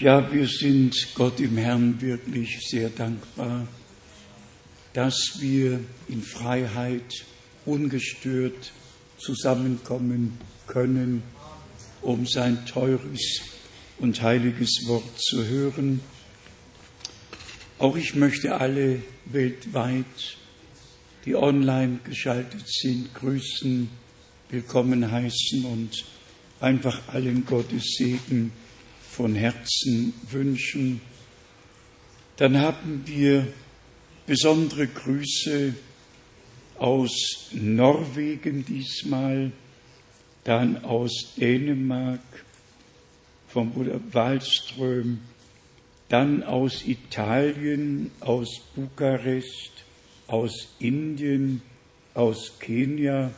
Ja, wir sind Gott im Herrn wirklich sehr dankbar, dass wir in Freiheit ungestört zusammenkommen können, um sein teures und heiliges Wort zu hören. Auch ich möchte alle weltweit, die online geschaltet sind, grüßen, willkommen heißen und einfach allen Gottes Segen von Herzen wünschen. Dann haben wir besondere Grüße aus Norwegen diesmal, dann aus Dänemark vom Bruder Wallström, dann aus Italien, aus Bukarest, aus Indien, aus Kenia,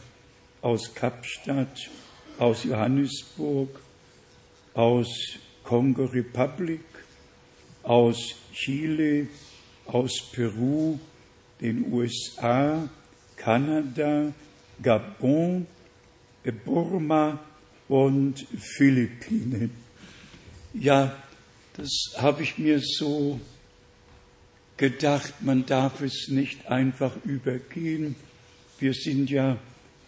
aus Kapstadt, aus Johannesburg, aus Kongo Republic, aus Chile, aus Peru, den USA, Kanada, Gabon, Burma und Philippinen. Ja, das habe ich mir so gedacht, man darf es nicht einfach übergehen. Wir sind ja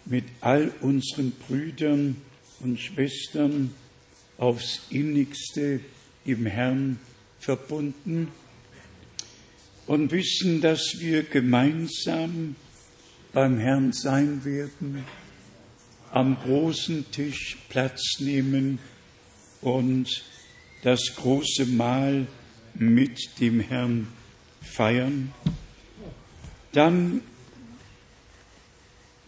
mit all unseren Brüdern und Schwestern aufs innigste im Herrn verbunden und wissen, dass wir gemeinsam beim Herrn sein werden, am großen Tisch Platz nehmen und das große Mahl mit dem Herrn feiern, dann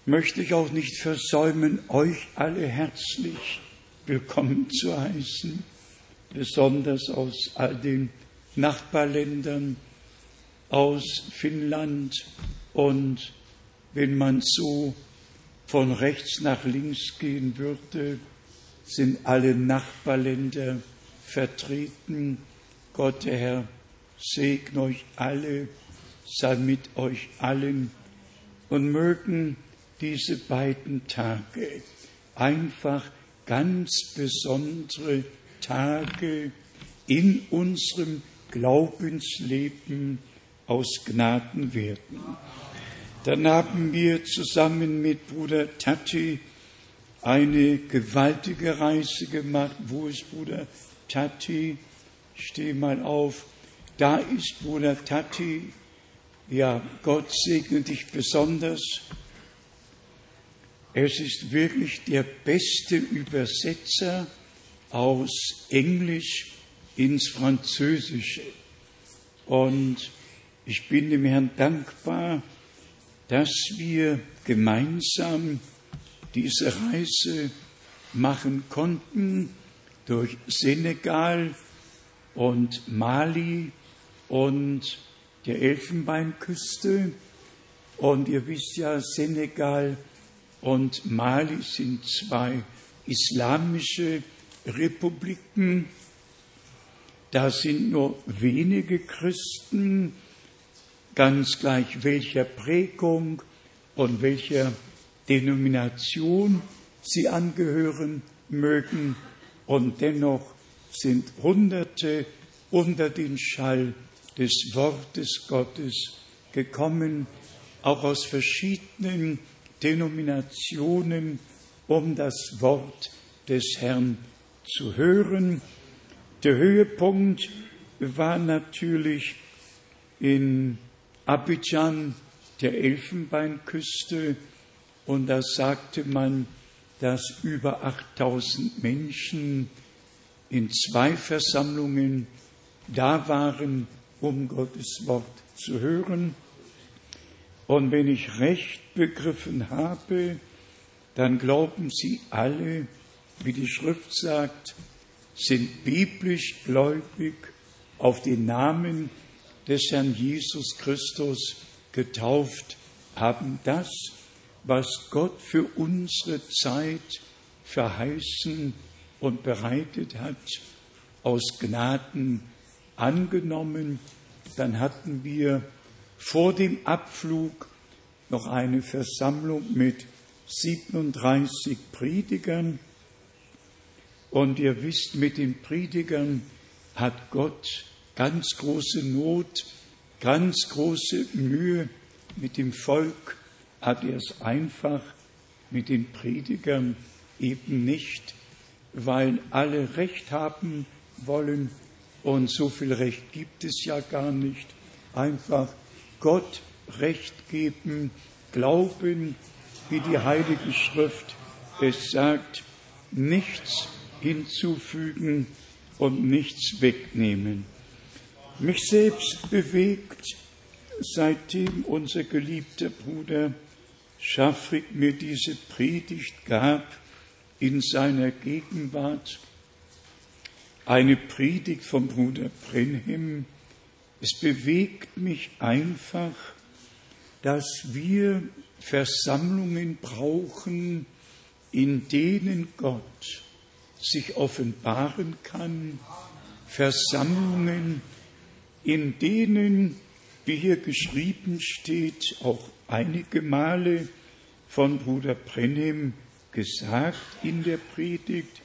möchte ich auch nicht versäumen, euch alle herzlich willkommen zu heißen, besonders aus all den Nachbarländern, aus Finnland und wenn man so von rechts nach links gehen würde, sind alle Nachbarländer vertreten. Gott, der Herr, segne euch alle, sei mit euch allen und mögen diese beiden Tage einfach ganz besondere Tage in unserem Glaubensleben aus Gnaden werden. Dann haben wir zusammen mit Bruder Tati eine gewaltige Reise gemacht. Wo ist Bruder Tati? Steh mal auf. Da ist Bruder Tati. Ja, Gott segne dich besonders. Es ist wirklich der beste Übersetzer aus Englisch ins Französische. Und ich bin dem Herrn dankbar, dass wir gemeinsam diese Reise machen konnten durch Senegal und Mali und der Elfenbeinküste. Und ihr wisst ja, Senegal und Mali sind zwei islamische Republiken. Da sind nur wenige Christen, ganz gleich welcher Prägung und welcher Denomination sie angehören mögen. Und dennoch sind Hunderte unter den Schall des Wortes Gottes gekommen, auch aus verschiedenen Denominationen, um das Wort des Herrn zu hören. Der Höhepunkt war natürlich in Abidjan, der Elfenbeinküste, und da sagte man, dass über 8000 Menschen in zwei Versammlungen da waren, um Gottes Wort zu hören. Und wenn ich recht begriffen habe, dann glauben sie alle, wie die Schrift sagt, sind biblisch gläubig auf den Namen des Herrn Jesus Christus getauft, haben das, was Gott für unsere Zeit verheißen und bereitet hat, aus Gnaden angenommen. Dann hatten wir vor dem Abflug noch eine Versammlung mit 37 Predigern. Und ihr wisst, mit den Predigern, hat Gott ganz große Not, ganz große Mühe mit dem Volk, hat er es einfach mit den Predigern eben nicht, weil alle Recht haben wollen und so viel Recht gibt es ja gar nicht. Einfach Gott Recht geben, glauben, wie die Heilige Schrift es sagt, nichts hinzufügen und nichts wegnehmen. Mich selbst bewegt, seitdem unser geliebter Bruder Schaffrig mir diese Predigt gab in seiner Gegenwart, eine Predigt vom Bruder Brenhem. Es bewegt mich einfach, dass wir Versammlungen brauchen, in denen Gott sich offenbaren kann, Versammlungen, in denen, wie hier geschrieben steht, auch einige Male von Bruder Brennem gesagt in der Predigt,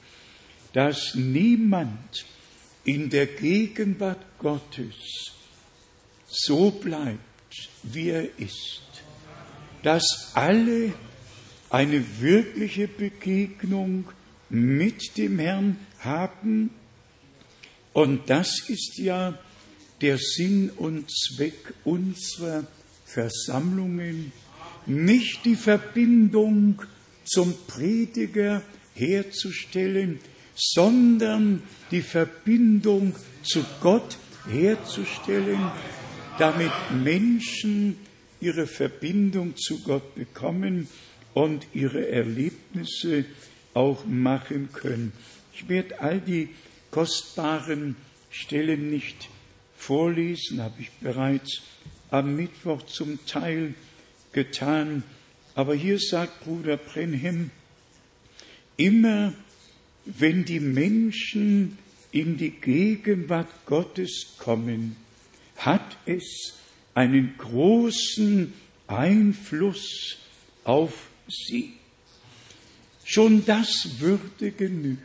dass niemand in der Gegenwart Gottes so bleibt, wie er ist, dass alle eine wirkliche Begegnung mit dem Herrn haben. Und das ist ja der Sinn und Zweck unserer Versammlungen, nicht die Verbindung zum Prediger herzustellen, sondern die Verbindung zu Gott herzustellen, damit Menschen ihre Verbindung zu Gott bekommen und ihre Erlebnisse auch machen können. Ich werde all die kostbaren Stellen nicht vorlesen, habe ich bereits am Mittwoch zum Teil getan. Aber hier sagt Bruder Brenhem, immer wenn die Menschen in die Gegenwart Gottes kommen, hat es einen großen Einfluss auf sie. Schon das würde genügen.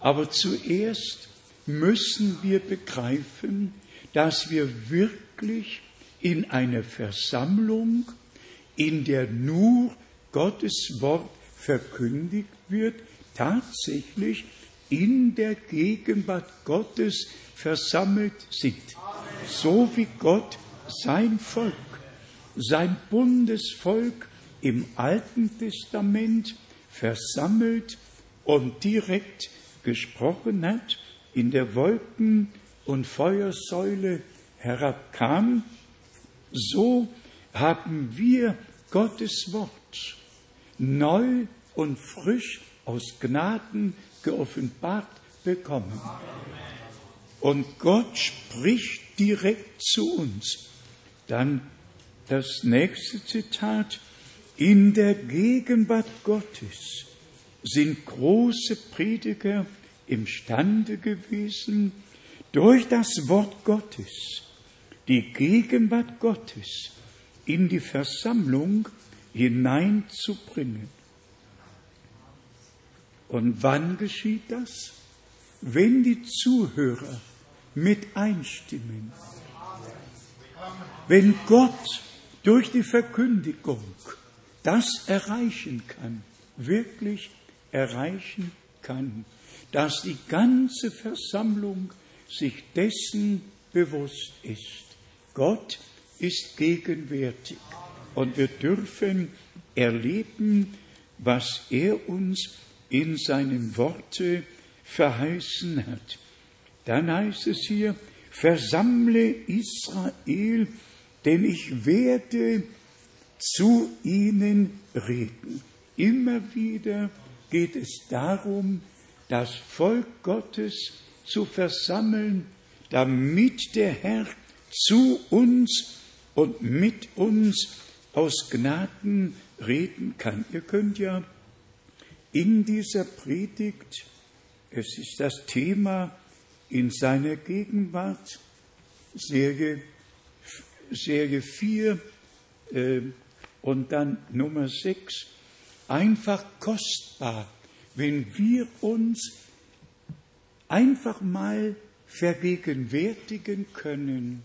Aber zuerst müssen wir begreifen, dass wir wirklich in einer Versammlung, in der nur Gottes Wort verkündigt wird, tatsächlich in der Gegenwart Gottes versammelt sind. So wie Gott sein Volk, sein Bundesvolk im Alten Testament versammelt und direkt gesprochen hat, in der Wolken- und Feuersäule herabkam, so haben wir Gottes Wort neu und frisch aus Gnaden geoffenbart bekommen. Und Gott spricht direkt zu uns. Dann das nächste Zitat. In der Gegenwart Gottes sind große Prediger imstande gewesen, durch das Wort Gottes die Gegenwart Gottes in die Versammlung hineinzubringen. Und wann geschieht das? Wenn die Zuhörer mit einstimmen. Wenn Gott durch die Verkündigung das erreichen kann, wirklich erreichen kann, dass die ganze Versammlung sich dessen bewusst ist. Gott ist gegenwärtig und wir dürfen erleben, was er uns in seinen Worte verheißen hat. Dann heißt es hier, versammle Israel, denn ich werde zu ihnen reden. Immer wieder geht es darum, das Volk Gottes zu versammeln, damit der Herr zu uns und mit uns aus Gnaden reden kann. Ihr könnt ja in dieser Predigt, es ist das Thema in seiner Gegenwart, Serie, Serie 4 äh, und dann Nummer 6, einfach kostbar, wenn wir uns einfach mal vergegenwärtigen können,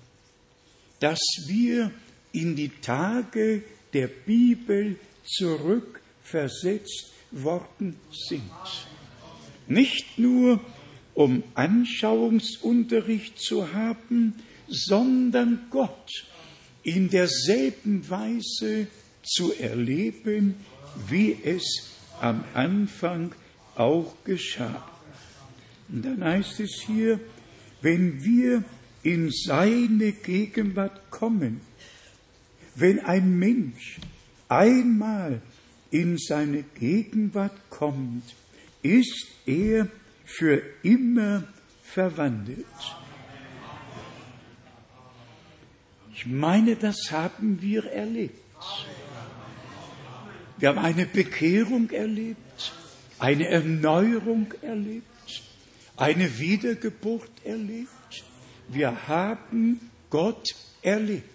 dass wir in die Tage der Bibel zurückversetzt worden sind. Nicht nur um Anschauungsunterricht zu haben, sondern Gott in derselben Weise zu erleben, wie es am Anfang auch geschah. Und dann heißt es hier, wenn wir in seine Gegenwart kommen, wenn ein Mensch einmal in seine Gegenwart kommt, ist er für immer verwandelt. Ich meine, das haben wir erlebt. Wir haben eine Bekehrung erlebt, eine Erneuerung erlebt, eine Wiedergeburt erlebt. Wir haben Gott erlebt.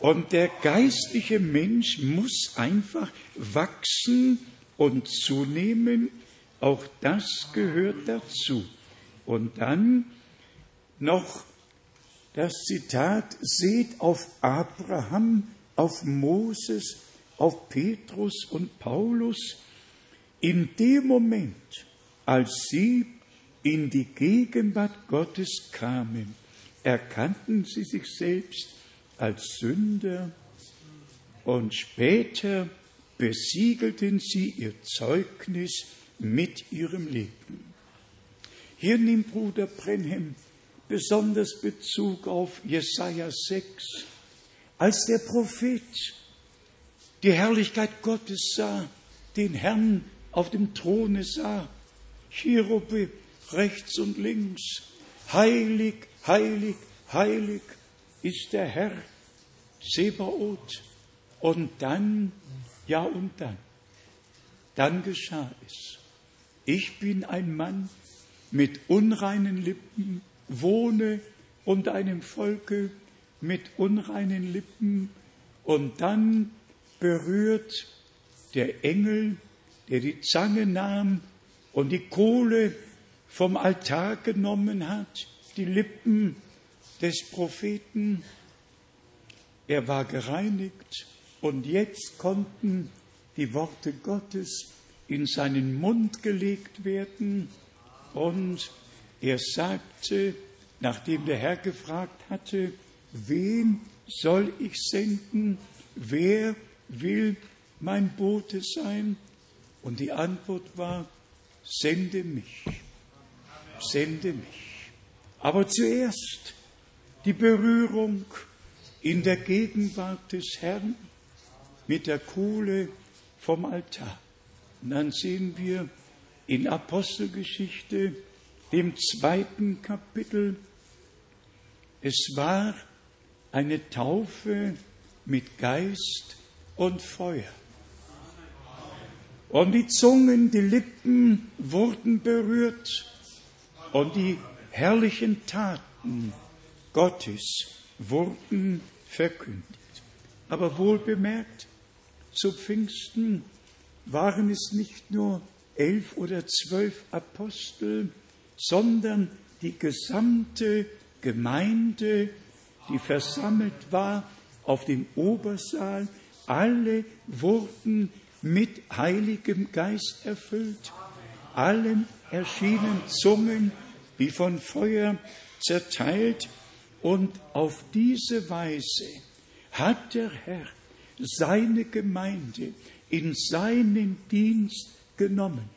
Und der geistliche Mensch muss einfach wachsen und zunehmen. Auch das gehört dazu. Und dann noch das Zitat, seht auf Abraham, auf Moses, auf Petrus und Paulus. In dem Moment, als sie in die Gegenwart Gottes kamen, erkannten sie sich selbst als Sünder und später besiegelten sie ihr Zeugnis mit ihrem Leben. Hier nimmt Bruder Brenhem besonders Bezug auf Jesaja 6, als der Prophet die Herrlichkeit Gottes sah, den Herrn auf dem Throne sah, Cherube rechts und links, heilig, heilig, heilig ist der Herr, Sebaoth. Und dann, ja und dann, dann geschah es. Ich bin ein Mann mit unreinen Lippen, wohne unter einem Volke mit unreinen Lippen und dann berührt der Engel, der die Zange nahm und die Kohle vom Altar genommen hat, die Lippen des Propheten. Er war gereinigt und jetzt konnten die Worte Gottes in seinen Mund gelegt werden und er sagte, nachdem der Herr gefragt hatte, wen soll ich senden? Wer will mein Bote sein? Und die Antwort war, sende mich, sende mich. Aber zuerst die Berührung in der Gegenwart des Herrn mit der Kohle vom Altar. Und dann sehen wir in Apostelgeschichte dem zweiten Kapitel. Es war eine Taufe mit Geist und Feuer. Und die Zungen, die Lippen wurden berührt und die herrlichen Taten Gottes wurden verkündigt. Aber wohl bemerkt, zu Pfingsten waren es nicht nur elf oder zwölf Apostel, sondern die gesamte Gemeinde, die versammelt war auf dem Obersaal, alle wurden mit Heiligem Geist erfüllt. Allen erschienen Zungen wie von Feuer zerteilt und auf diese Weise hat der Herr seine Gemeinde in seinen Dienst genommen.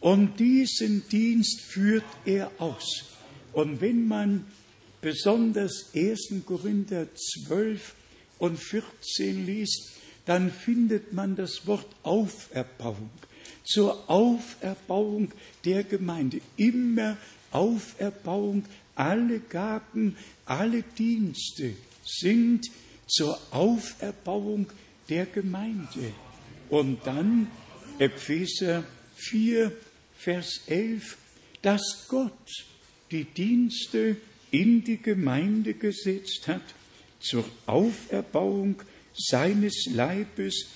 Und diesen Dienst führt er aus. Und wenn man besonders 1. Korinther 12 und 14 liest, dann findet man das Wort Auferbauung. Zur Auferbauung der Gemeinde. Immer Auferbauung. Alle Gaben, alle Dienste sind zur Auferbauung der Gemeinde. Und dann Epheser 4, Vers 11, dass Gott die Dienste in die Gemeinde gesetzt hat zur Auferbauung seines Leibes,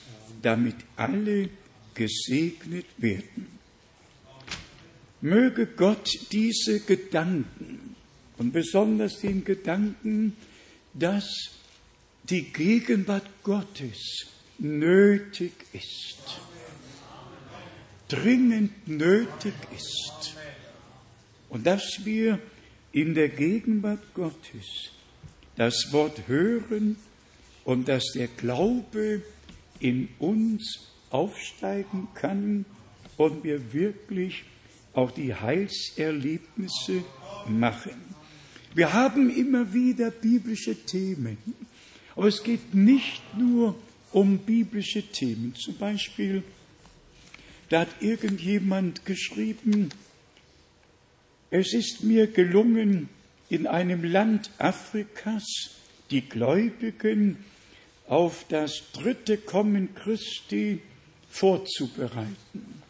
damit alle gesegnet werden. Möge Gott diese Gedanken und besonders den Gedanken, dass die Gegenwart Gottes nötig ist, dringend nötig ist und dass wir in der Gegenwart Gottes das Wort hören und dass der Glaube in uns aufsteigen kann und wir wirklich auch die Heilserlebnisse machen. Wir haben immer wieder biblische Themen, aber es geht nicht nur um biblische Themen. Zum Beispiel, da hat irgendjemand geschrieben, es ist mir gelungen, in einem Land Afrikas die Gläubigen auf das dritte Kommen Christi vorzubereiten.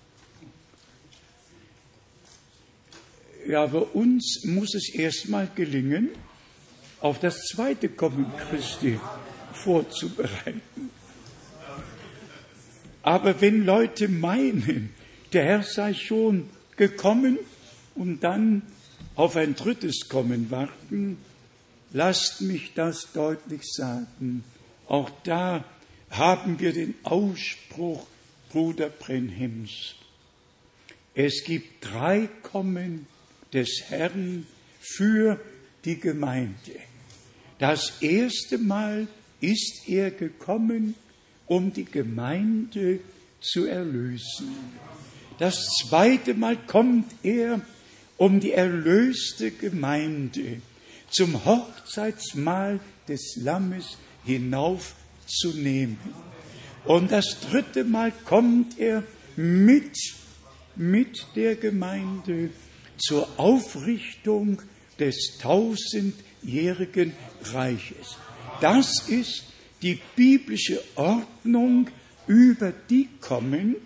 Ja, aber uns muss es erstmal gelingen, auf das zweite Kommen Christi vorzubereiten. Aber wenn Leute meinen, der Herr sei schon gekommen und dann auf ein drittes Kommen warten, lasst mich das deutlich sagen. Auch da haben wir den Ausspruch Bruder Brenhems. Es gibt drei Kommen des Herrn für die Gemeinde. Das erste Mal ist er gekommen, um die Gemeinde zu erlösen. Das zweite Mal kommt er, um die erlöste Gemeinde zum Hochzeitsmahl des Lammes hinaufzunehmen. Und das dritte Mal kommt er mit, mit der Gemeinde zur Aufrichtung des tausendjährigen Reiches. Das ist die biblische Ordnung über die kommen,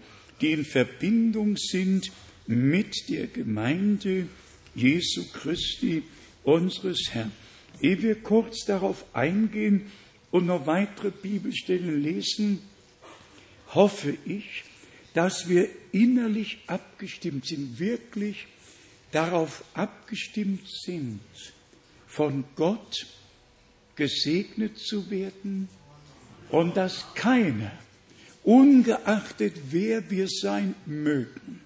die in Verbindung sind mit der Gemeinde Jesu Christi, unseres Herrn. Ehe wir kurz darauf eingehen und noch weitere Bibelstellen lesen, hoffe ich, dass wir innerlich abgestimmt sind, wirklich darauf abgestimmt sind, von Gott gesegnet zu werden und dass keiner, ungeachtet wer wir sein mögen,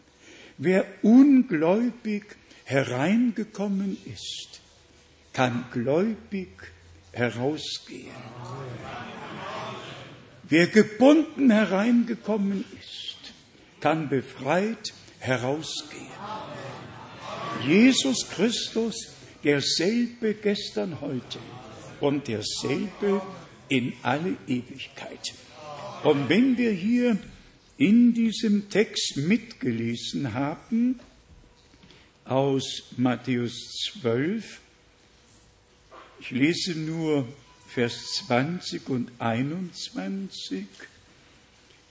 wer ungläubig hereingekommen ist, kann gläubig herausgehen. Wer gebunden hereingekommen ist, kann befreit herausgehen. Jesus Christus, derselbe gestern, heute und derselbe in alle Ewigkeit. Und wenn wir hier in diesem Text mitgelesen haben, aus Matthäus 12, ich lese nur Vers 20 und 21,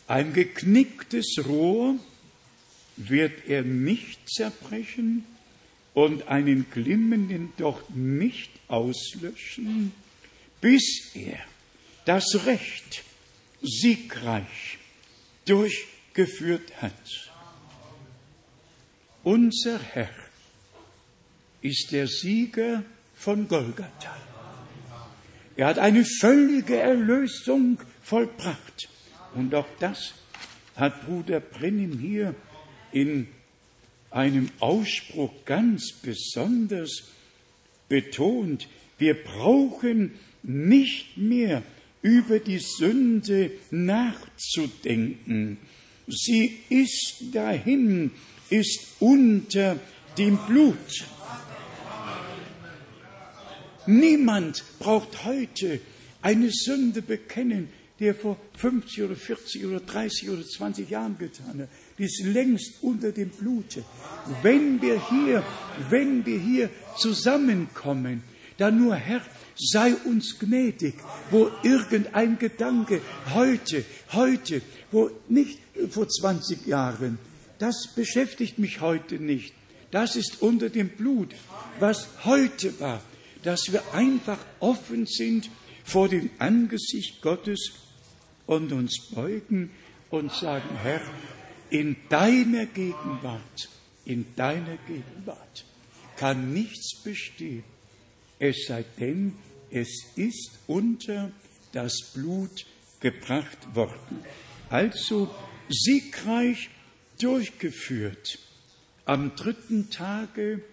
ein geknicktes Rohr wird er nicht zerbrechen, und einen glimmenden Docht nicht auslöschen, bis er das Recht siegreich durchgeführt hat. Unser Herr ist der Sieger von Golgatha. Er hat eine völlige Erlösung vollbracht. Und auch das hat Bruder Brennim hier in einem Ausspruch ganz besonders betont. Wir brauchen nicht mehr über die Sünde nachzudenken. Sie ist dahin, ist unter dem Blut. Niemand braucht heute eine Sünde bekennen, die er vor 50 oder 40 oder 30 oder 20 Jahren getan hat ist längst unter dem Blute. Wenn wir hier, wenn wir hier zusammenkommen, dann nur Herr, sei uns gnädig, wo irgendein Gedanke heute, heute, wo nicht vor 20 Jahren, das beschäftigt mich heute nicht. Das ist unter dem Blut, was heute war, dass wir einfach offen sind vor dem Angesicht Gottes und uns beugen und sagen, Herr, in deiner Gegenwart in deiner Gegenwart kann nichts bestehen, es sei denn, es ist unter das Blut gebracht worden. Also siegreich durchgeführt, am dritten Tage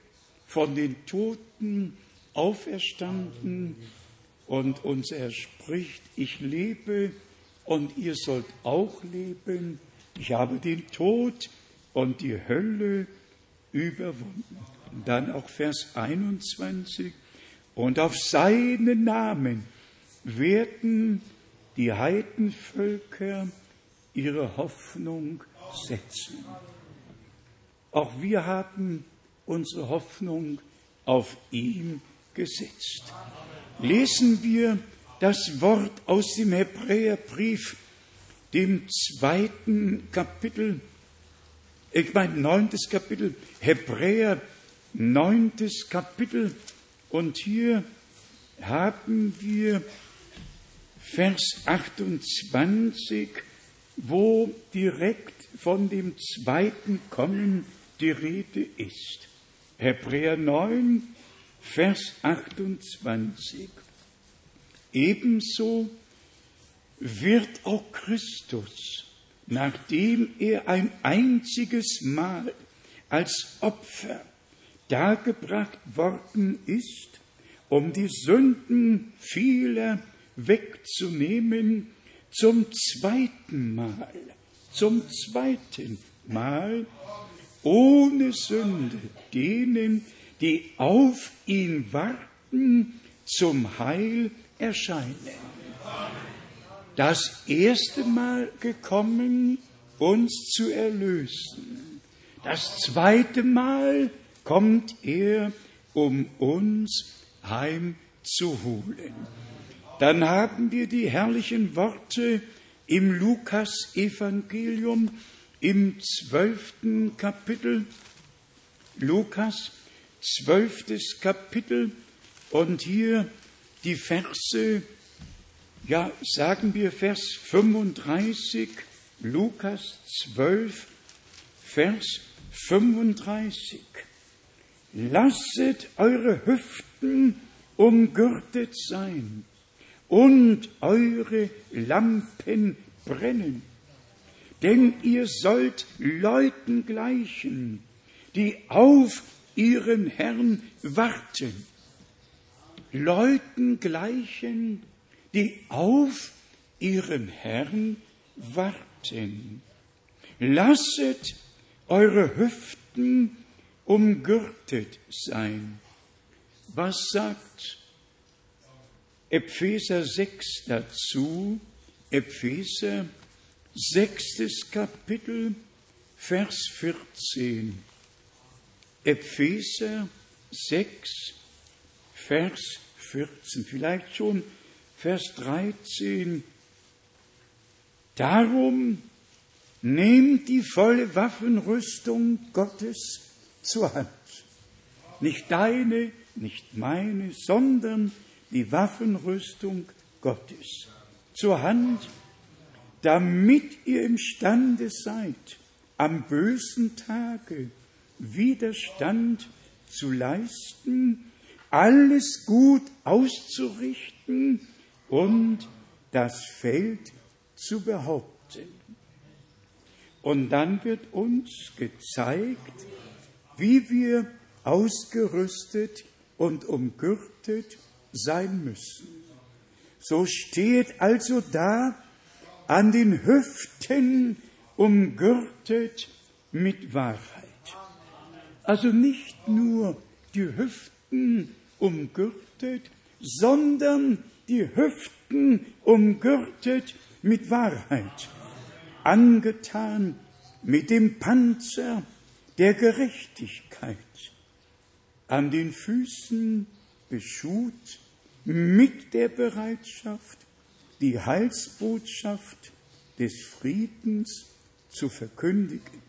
von den Toten auferstanden und uns erspricht, ich lebe und ihr sollt auch leben. Ich habe den Tod und die Hölle überwunden. Und dann auch Vers 21. Und auf seinen Namen werden die Heidenvölker ihre Hoffnung setzen. Auch wir haben unsere Hoffnung auf ihn gesetzt. Lesen wir das Wort aus dem Hebräerbrief, dem zweiten Kapitel, ich meine neuntes Kapitel, Hebräer neuntes Kapitel, und hier haben wir Vers 28, wo direkt von dem zweiten Kommen die Rede ist. Hebräer 9, Vers 28. Ebenso wird auch Christus, nachdem er ein einziges Mal als Opfer dargebracht worden ist, um die Sünden vieler wegzunehmen, zum zweiten Mal, zum zweiten Mal ohne Sünde denen, die auf ihn warten, zum Heil erscheinen. Das erste Mal gekommen, uns zu erlösen. Das zweite Mal kommt er, um uns heimzuholen. Dann haben wir die herrlichen Worte im Lukas-Evangelium im zwölften Kapitel. Lukas, zwölftes Kapitel und hier die Verse, ja, sagen wir Vers 35, Lukas 12, Vers 35. Lasset eure Hüften umgürtet sein und eure Lampen brennen. Denn ihr sollt Leuten gleichen, die auf ihren Herrn warten. Leuten gleichen, die auf ihren Herrn warten. Lasset eure Hüften umgürtet sein. Was sagt Epheser 6 dazu? Epheser 6. Kapitel, Vers 14. Epheser 6, Vers 14, vielleicht schon Vers 13. Darum nehmt die volle Waffenrüstung Gottes zur Hand. Nicht deine, nicht meine, sondern die Waffenrüstung Gottes zur Hand, damit ihr imstande seid, am bösen Tage Widerstand zu leisten, alles gut auszurichten und das Feld zu behaupten. Und dann wird uns gezeigt, wie wir ausgerüstet und umgürtet sein müssen. So steht also da an den Hüften umgürtet mit Wahrheit. Also nicht nur die Hüften umgürtet, sondern die Hüften umgürtet mit Wahrheit, angetan mit dem Panzer der Gerechtigkeit, an den Füßen beschut mit der Bereitschaft, die Heilsbotschaft des Friedens zu verkündigen.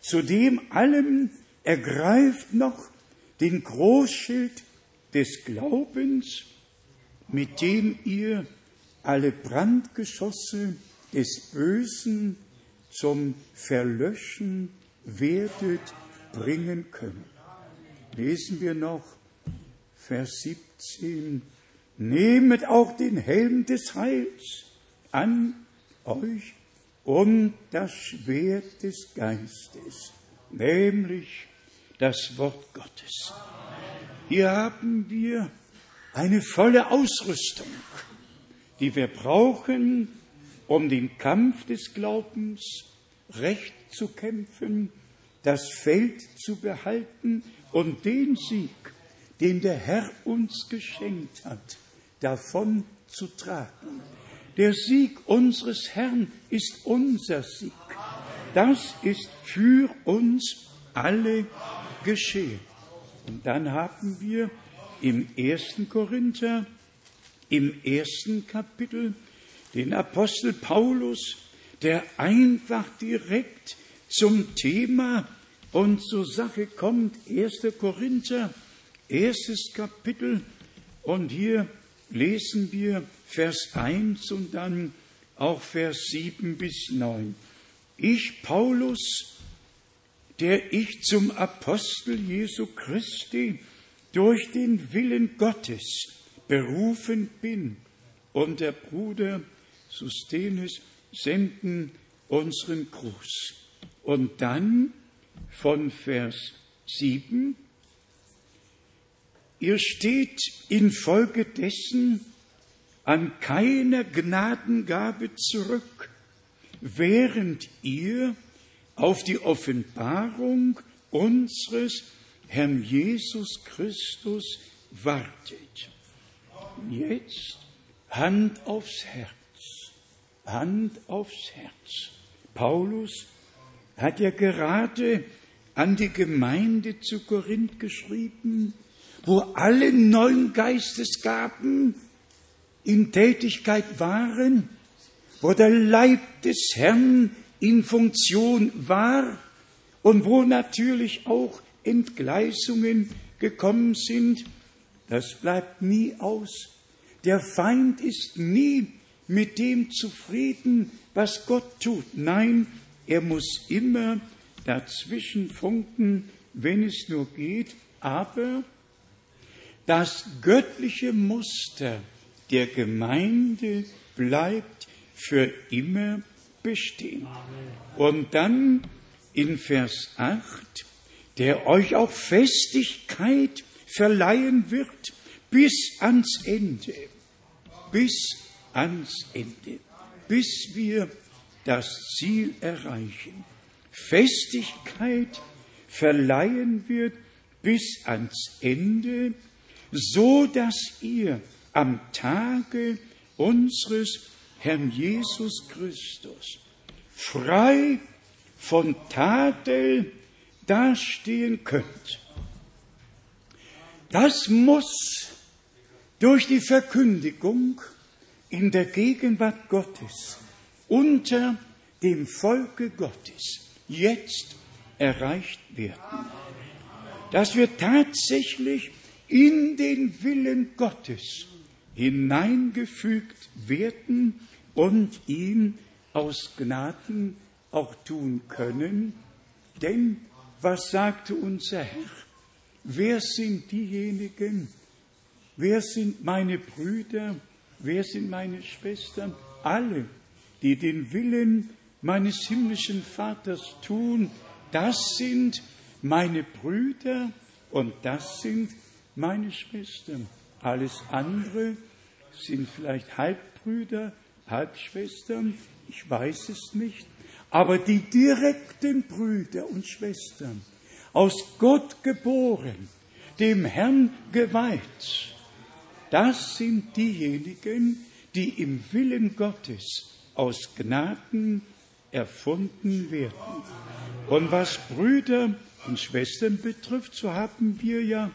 Zudem allem ergreift noch den Großschild des Glaubens, mit dem ihr alle Brandgeschosse des Bösen zum Verlöschen werdet bringen können. Lesen wir noch Vers 17. Nehmet auch den Helm des Heils an euch und das Schwert des Geistes, nämlich das Wort Gottes. Hier haben wir eine volle Ausrüstung, die wir brauchen, um den Kampf des Glaubens recht zu kämpfen, das Feld zu behalten und den Sieg, den der Herr uns geschenkt hat, davon zu tragen. Der Sieg unseres Herrn ist unser Sieg. Das ist für uns alle geschehen. Und dann haben wir im ersten Korinther, im ersten Kapitel, den Apostel Paulus, der einfach direkt zum Thema und zur Sache kommt. 1. Korinther, erstes Kapitel. Und hier lesen wir Vers 1 und dann auch Vers 7 bis 9. Ich, Paulus, der ich zum Apostel Jesu Christi durch den Willen Gottes berufen bin, und der Bruder Sustenes senden unseren Gruß. Und dann von Vers 7, ihr steht infolgedessen an keiner Gnadengabe zurück, während ihr auf die Offenbarung unseres Herrn Jesus Christus wartet. Jetzt Hand aufs Herz, Hand aufs Herz. Paulus hat ja gerade an die Gemeinde zu Korinth geschrieben, wo alle neuen Geistesgaben in Tätigkeit waren, wo der Leib des Herrn in Funktion war und wo natürlich auch Entgleisungen gekommen sind, das bleibt nie aus. Der Feind ist nie mit dem zufrieden, was Gott tut. Nein, er muss immer dazwischen funken, wenn es nur geht, aber das göttliche Muster der Gemeinde bleibt für immer bestehen. Und dann in Vers 8, der euch auch Festigkeit verleihen wird bis ans Ende, bis ans Ende, bis wir das Ziel erreichen. Festigkeit verleihen wird bis ans Ende, so dass ihr am Tage unseres Herrn Jesus Christus frei von Tadel dastehen könnt. Das muss durch die Verkündigung in der Gegenwart Gottes unter dem Volke Gottes jetzt erreicht werden. Dass wir tatsächlich in den Willen Gottes hineingefügt werden und ihn aus Gnaden auch tun können. Denn was sagte unser Herr? Wer sind diejenigen? Wer sind meine Brüder? Wer sind meine Schwestern? Alle, die den Willen meines himmlischen Vaters tun, das sind meine Brüder und das sind meine Schwestern. Alles andere sind vielleicht Halbbrüder, Halbschwestern, ich weiß es nicht. Aber die direkten Brüder und Schwestern, aus Gott geboren, dem Herrn geweiht, das sind diejenigen, die im Willen Gottes aus Gnaden erfunden werden. Und was Brüder und Schwestern betrifft, so haben wir ja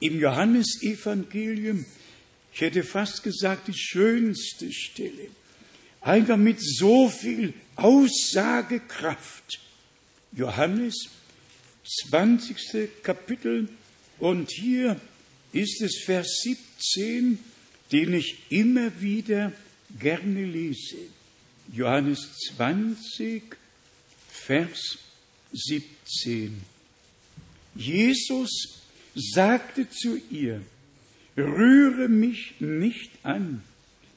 im Johannesevangelium, ich hätte fast gesagt, die schönste Stelle, einfach mit so viel Aussagekraft. Johannes, 20. Kapitel, und hier ist es Vers 17, den ich immer wieder gerne lese. Johannes 20, Vers 17. Jesus sagte zu ihr, rühre mich nicht an,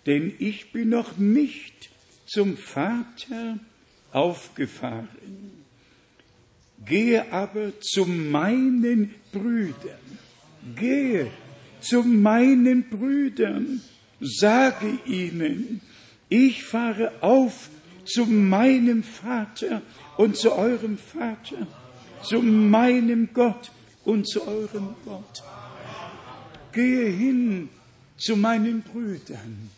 denn ich bin noch nicht zum Vater aufgefahren. Gehe aber zu meinen Brüdern, gehe zu meinen Brüdern, sage ihnen, ich fahre auf zu meinem Vater und zu eurem Vater, zu meinem Gott und zu eurem Gott. Gehe hin zu meinen Brüdern.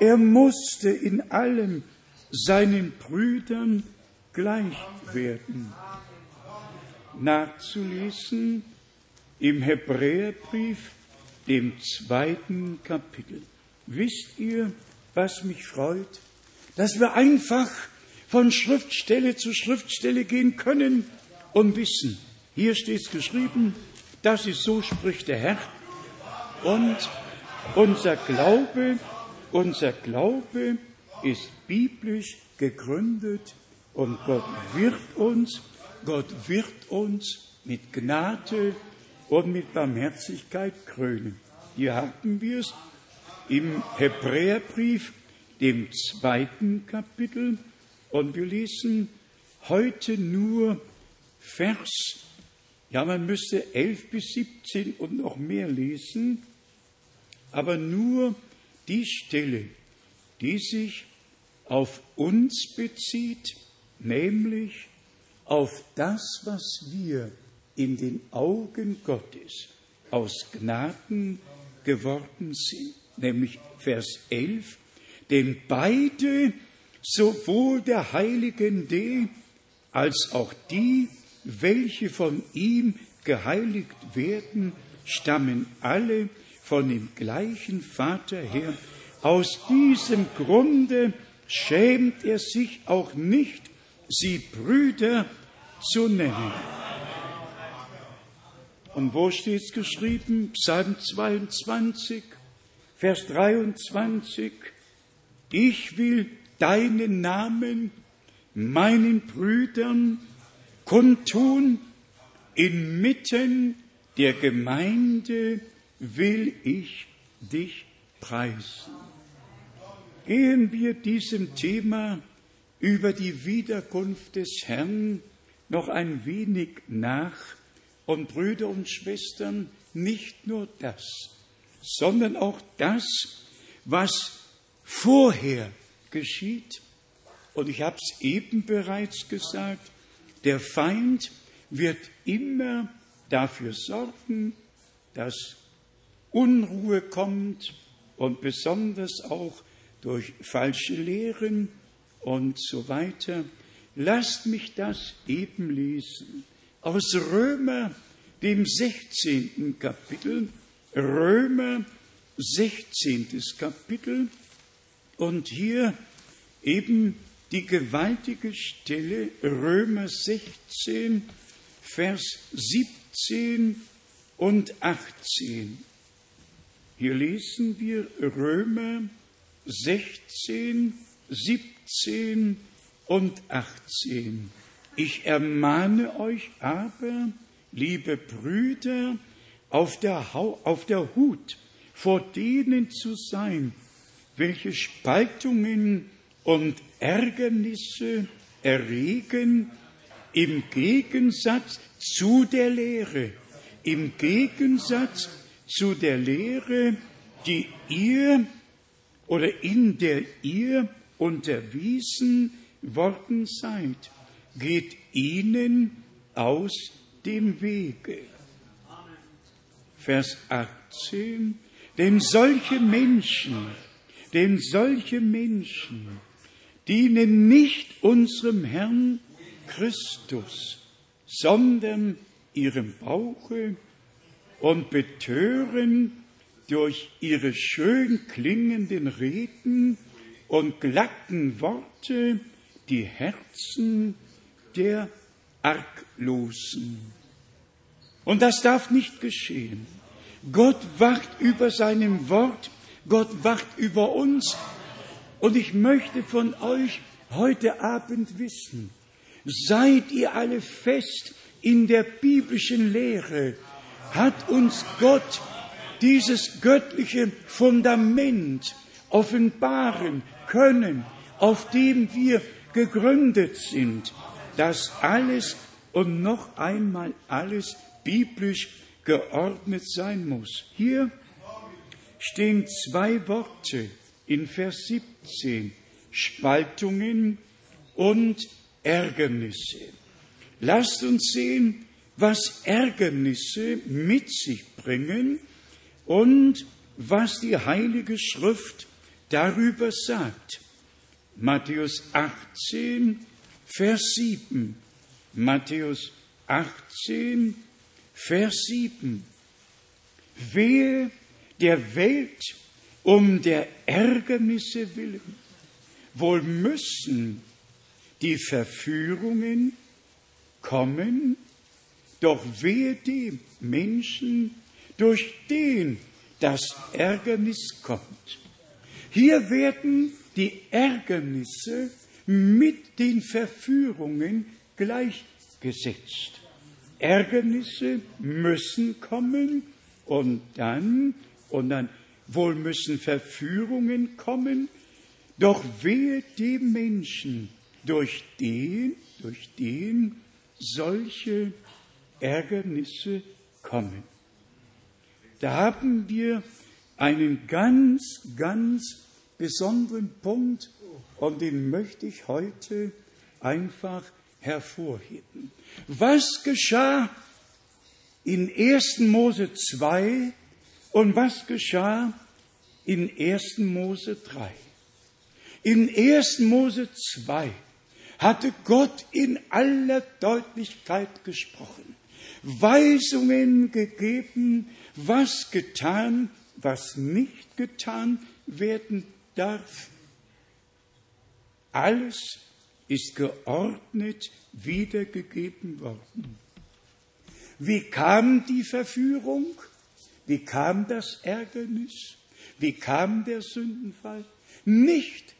Er musste in allem seinen Brüdern gleich werden. Nachzulesen im Hebräerbrief, dem zweiten Kapitel. Wisst ihr, was mich freut? Dass wir einfach von Schriftstelle zu Schriftstelle gehen können und wissen, hier steht es geschrieben, das ist so spricht der Herr. Und unser Glaube, unser Glaube ist biblisch gegründet und Gott wird uns, Gott wird uns mit Gnade und mit Barmherzigkeit krönen. Hier haben wir es im Hebräerbrief, dem zweiten Kapitel, und wir lesen heute nur Vers, ja, man müsste elf bis siebzehn und noch mehr lesen, aber nur die Stelle, die sich auf uns bezieht, nämlich auf das, was wir in den Augen Gottes aus Gnaden geworden sind, nämlich Vers 11, denn beide, sowohl der Heiligen D als auch die, welche von ihm geheiligt werden, stammen alle von dem gleichen Vater her. Aus diesem Grunde schämt er sich auch nicht, sie Brüder zu nennen. Und wo steht es geschrieben? Psalm 22, Vers 23. Ich will deinen Namen meinen Brüdern kundtun, inmitten der Gemeinde will ich dich preisen. Gehen wir diesem Thema über die Wiederkunft des Herrn noch ein wenig nach und Brüder und Schwestern, nicht nur das, sondern auch das, was vorher geschieht. Und ich habe es eben bereits gesagt, der Feind wird immer dafür sorgen, dass Unruhe kommt und besonders auch durch falsche Lehren und so weiter. Lasst mich das eben lesen aus Römer, dem 16. Kapitel, Römer 16. Kapitel und hier eben die gewaltige Stelle Römer 16, Vers 17 und 18. Hier lesen wir Römer 16, 17 und 18. Ich ermahne euch aber, liebe Brüder, auf der, auf der Hut vor denen zu sein, welche Spaltungen und Ärgernisse erregen im Gegensatz zu der Lehre, im Gegensatz zu der Lehre, die ihr oder in der ihr unterwiesen worden seid, geht ihnen aus dem Wege. Vers 18, denn solche Menschen, denn solche Menschen dienen nicht unserem Herrn Christus, sondern ihrem Bauche und betören durch ihre schön klingenden Reden und glatten Worte die Herzen der Arglosen. Und das darf nicht geschehen. Gott wacht über seinem Wort, Gott wacht über uns. Und ich möchte von euch heute Abend wissen, seid ihr alle fest in der biblischen Lehre hat uns Gott dieses göttliche Fundament offenbaren können, auf dem wir gegründet sind, dass alles und noch einmal alles biblisch geordnet sein muss. Hier stehen zwei Worte in Vers 17, Spaltungen und Ärgernisse. Lasst uns sehen, was Ärgernisse mit sich bringen und was die Heilige Schrift darüber sagt. Matthäus 18, Vers 7. Matthäus 18, Vers 7. Wehe der Welt um der Ärgernisse willen. Wohl müssen die Verführungen kommen, doch wehe dem Menschen, durch den das Ärgernis kommt. Hier werden die Ärgernisse mit den Verführungen gleichgesetzt. Ärgernisse müssen kommen und dann, und dann wohl müssen Verführungen kommen, doch wehe dem Menschen, durch den, durch den solche Ärgernisse kommen. Da haben wir einen ganz, ganz besonderen Punkt und den möchte ich heute einfach hervorheben. Was geschah in 1. Mose 2 und was geschah in 1. Mose 3? In 1. Mose 2 hatte Gott in aller Deutlichkeit gesprochen, Weisungen gegeben, was getan, was nicht getan werden darf. Alles ist geordnet wiedergegeben worden. Wie kam die Verführung? Wie kam das Ärgernis? Wie kam der Sündenfall? Nicht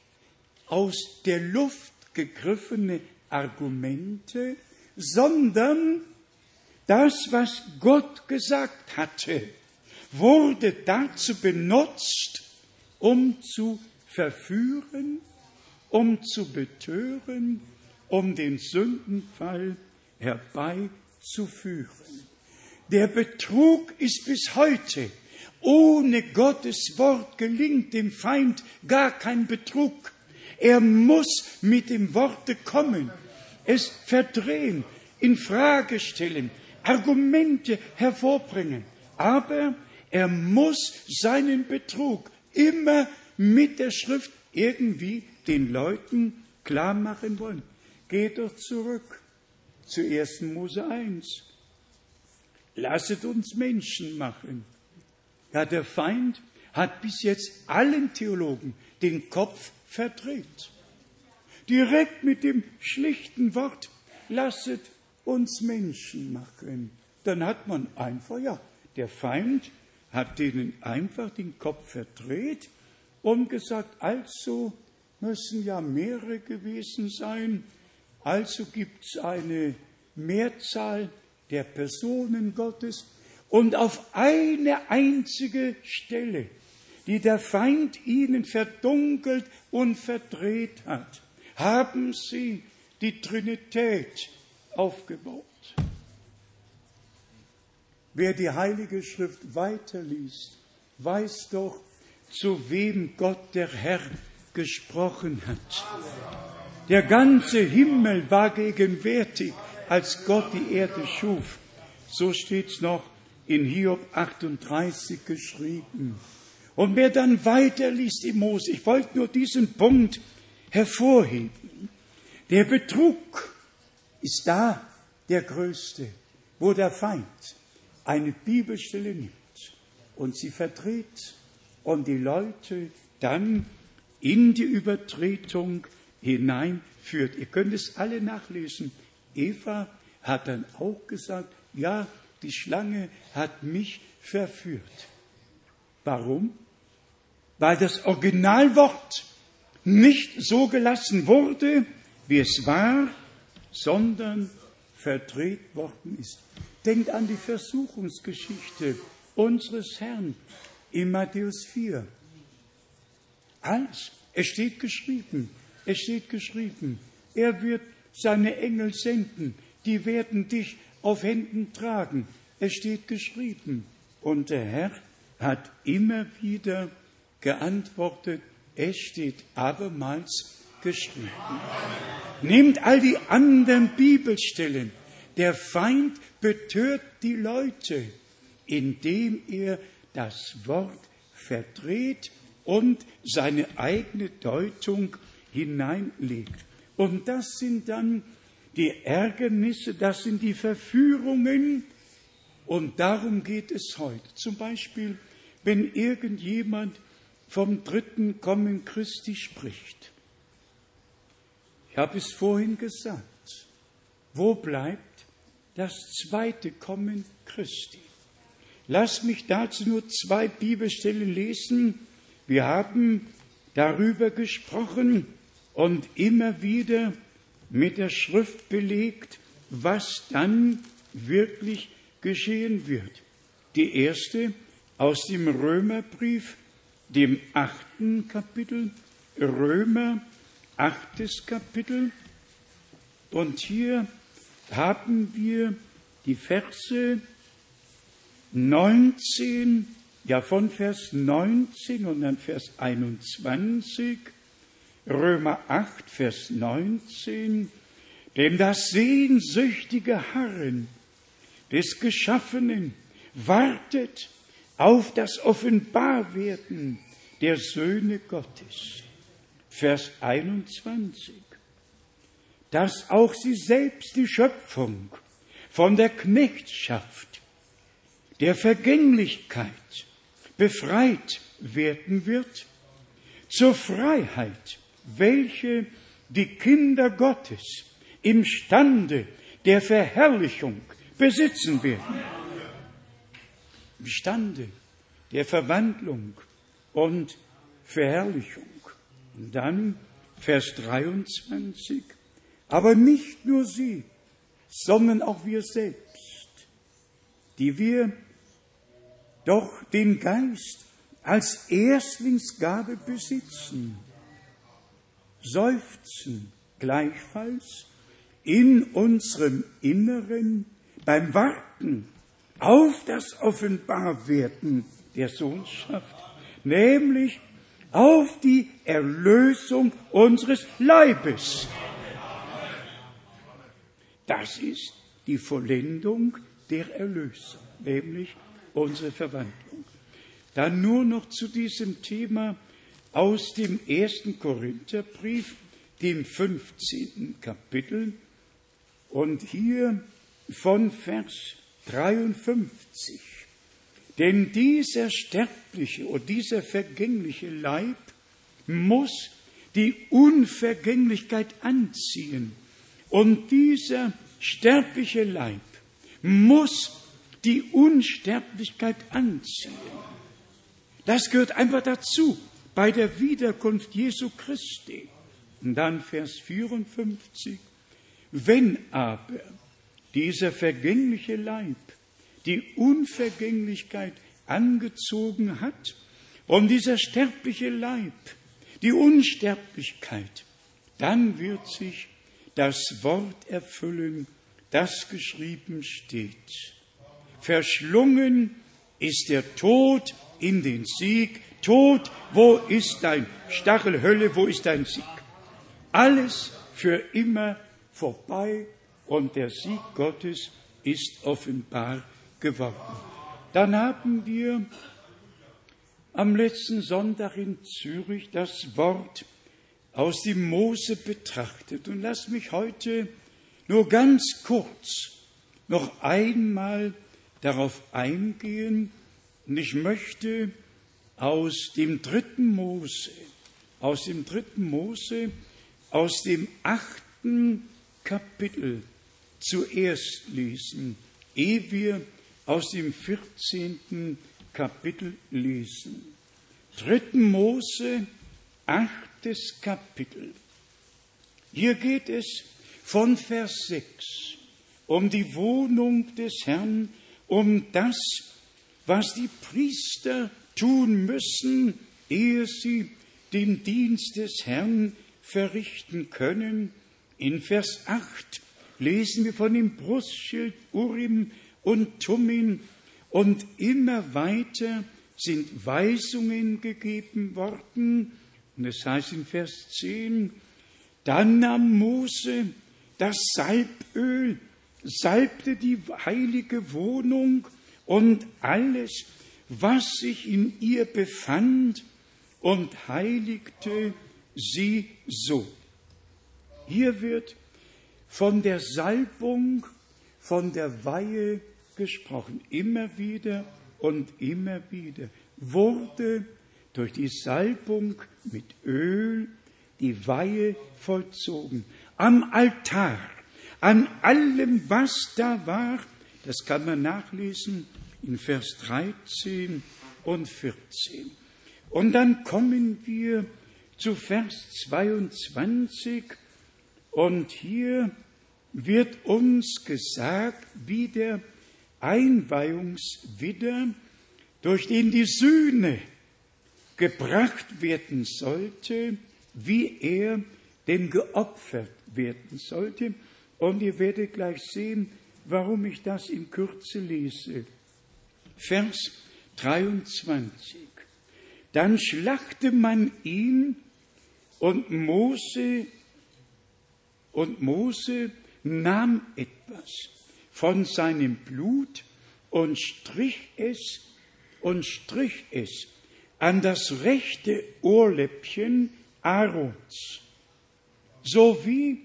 aus der Luft gegriffene Argumente, sondern das, was Gott gesagt hatte, wurde dazu benutzt, um zu verführen, um zu betören, um den Sündenfall herbeizuführen. Der Betrug ist bis heute ohne Gottes Wort gelingt dem Feind gar kein Betrug. Er muss mit dem Worte kommen, es verdrehen, in Frage stellen, Argumente hervorbringen. Aber er muss seinen Betrug immer mit der Schrift irgendwie den Leuten klar machen wollen. Geht doch zurück zu 1. Mose 1. Lasset uns Menschen machen. Ja, der Feind hat bis jetzt allen Theologen den Kopf verdreht. Direkt mit dem schlichten Wort, lasset uns Menschen machen. Dann hat man einfach, ja, der Feind hat denen einfach den Kopf verdreht und gesagt, also müssen ja mehrere gewesen sein, also gibt es eine Mehrzahl der Personen Gottes und auf eine einzige Stelle die der Feind ihnen verdunkelt und verdreht hat, haben sie die Trinität aufgebaut. Wer die Heilige Schrift weiterliest, weiß doch, zu wem Gott der Herr gesprochen hat. Der ganze Himmel war gegenwärtig, als Gott die Erde schuf. So steht's noch in Hiob 38 geschrieben. Und wer dann weiterliest im Mose, ich wollte nur diesen Punkt hervorheben. Der Betrug ist da der größte, wo der Feind eine Bibelstelle nimmt und sie verdreht und die Leute dann in die Übertretung hineinführt. Ihr könnt es alle nachlesen. Eva hat dann auch gesagt, ja, die Schlange hat mich verführt. Warum? weil das Originalwort nicht so gelassen wurde, wie es war, sondern verdreht worden ist. Denkt an die Versuchungsgeschichte unseres Herrn in Matthäus 4. Alles. Es steht geschrieben. Es steht geschrieben. Er wird seine Engel senden. Die werden dich auf Händen tragen. Es steht geschrieben. Und der Herr hat immer wieder geantwortet, es steht abermals geschrieben. Nehmt all die anderen Bibelstellen. Der Feind betört die Leute, indem er das Wort verdreht und seine eigene Deutung hineinlegt. Und das sind dann die Ärgernisse, das sind die Verführungen. Und darum geht es heute. Zum Beispiel, wenn irgendjemand vom dritten Kommen Christi spricht. Ich habe es vorhin gesagt. Wo bleibt das zweite Kommen Christi? Lass mich dazu nur zwei Bibelstellen lesen. Wir haben darüber gesprochen und immer wieder mit der Schrift belegt, was dann wirklich geschehen wird. Die erste aus dem Römerbrief, dem achten Kapitel, Römer, achtes Kapitel. Und hier haben wir die Verse 19, ja von Vers 19 und dann Vers 21 Römer 8, Vers 19, denn das sehnsüchtige Harren des Geschaffenen wartet auf das Offenbarwerden der Söhne Gottes. Vers 21, dass auch sie selbst die Schöpfung von der Knechtschaft, der Vergänglichkeit befreit werden wird zur Freiheit welche die Kinder Gottes imstande der Verherrlichung besitzen werden. Imstande der Verwandlung und Verherrlichung. Und dann Vers 23. Aber nicht nur sie, sondern auch wir selbst, die wir doch den Geist als Erstlingsgabe besitzen seufzen gleichfalls in unserem Inneren beim Warten auf das Offenbarwerden der Sohnschaft, nämlich auf die Erlösung unseres Leibes. Das ist die Vollendung der Erlösung, nämlich unsere Verwandlung. Dann nur noch zu diesem Thema aus dem ersten Korintherbrief, dem 15. Kapitel, und hier von Vers 53. Denn dieser sterbliche oder dieser vergängliche Leib muss die Unvergänglichkeit anziehen. Und dieser sterbliche Leib muss die Unsterblichkeit anziehen. Das gehört einfach dazu bei der Wiederkunft Jesu Christi. Und dann Vers 54. Wenn aber dieser vergängliche Leib die Unvergänglichkeit angezogen hat und dieser sterbliche Leib die Unsterblichkeit, dann wird sich das Wort erfüllen, das geschrieben steht. Verschlungen ist der Tod in den Sieg Tod, wo ist dein Stachel, Hölle, wo ist dein Sieg? Alles für immer vorbei und der Sieg Gottes ist offenbar geworden. Dann haben wir am letzten Sonntag in Zürich das Wort aus dem Mose betrachtet. Und lass mich heute nur ganz kurz noch einmal darauf eingehen. Und ich möchte aus dem dritten Mose, aus dem dritten Mose, aus dem achten Kapitel zuerst lesen, ehe wir aus dem vierzehnten Kapitel lesen. Dritten Mose, achtes Kapitel. Hier geht es von Vers 6 um die Wohnung des Herrn, um das, was die Priester tun müssen, ehe sie den Dienst des Herrn verrichten können. In Vers 8 lesen wir von dem Brustschild Urim und Tummin und immer weiter sind Weisungen gegeben worden. Und es heißt in Vers 10, dann nahm Mose das Salböl, salbte die heilige Wohnung und alles, was sich in ihr befand, und heiligte sie so. Hier wird von der Salbung, von der Weihe gesprochen. Immer wieder und immer wieder wurde durch die Salbung mit Öl die Weihe vollzogen. Am Altar, an allem, was da war, das kann man nachlesen in Vers 13 und 14. Und dann kommen wir zu Vers 22 und hier wird uns gesagt, wie der Einweihungswidder, durch den die Sühne gebracht werden sollte, wie er denn geopfert werden sollte. Und ihr werdet gleich sehen, warum ich das in Kürze lese. Vers 23. Dann schlachte man ihn und Mose und Mose nahm etwas von seinem Blut und strich es und strich es an das rechte Ohrläppchen Aarons sowie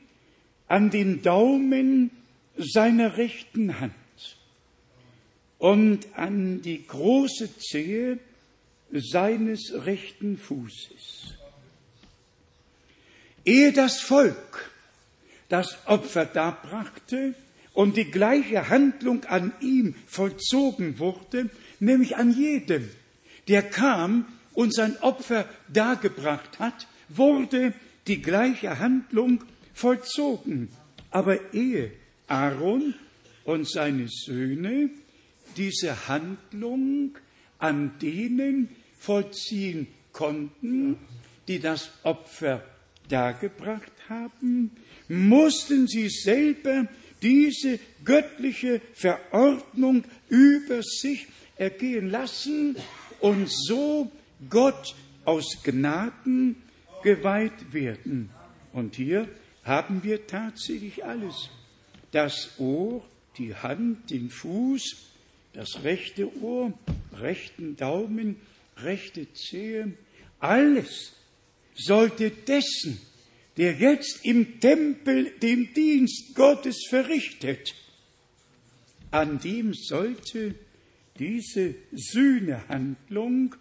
an den Daumen seiner rechten Hand und an die große Zehe seines rechten Fußes. Ehe das Volk das Opfer darbrachte und die gleiche Handlung an ihm vollzogen wurde, nämlich an jedem, der kam und sein Opfer dargebracht hat, wurde die gleiche Handlung vollzogen. Aber ehe Aaron und seine Söhne diese Handlung an denen vollziehen konnten, die das Opfer dargebracht haben, mussten sie selber diese göttliche Verordnung über sich ergehen lassen und so Gott aus Gnaden geweiht werden. Und hier haben wir tatsächlich alles. Das Ohr, die Hand, den Fuß, das rechte Ohr, rechten Daumen, rechte Zehe, alles sollte dessen, der jetzt im Tempel den Dienst Gottes verrichtet, an dem sollte diese Sühnehandlung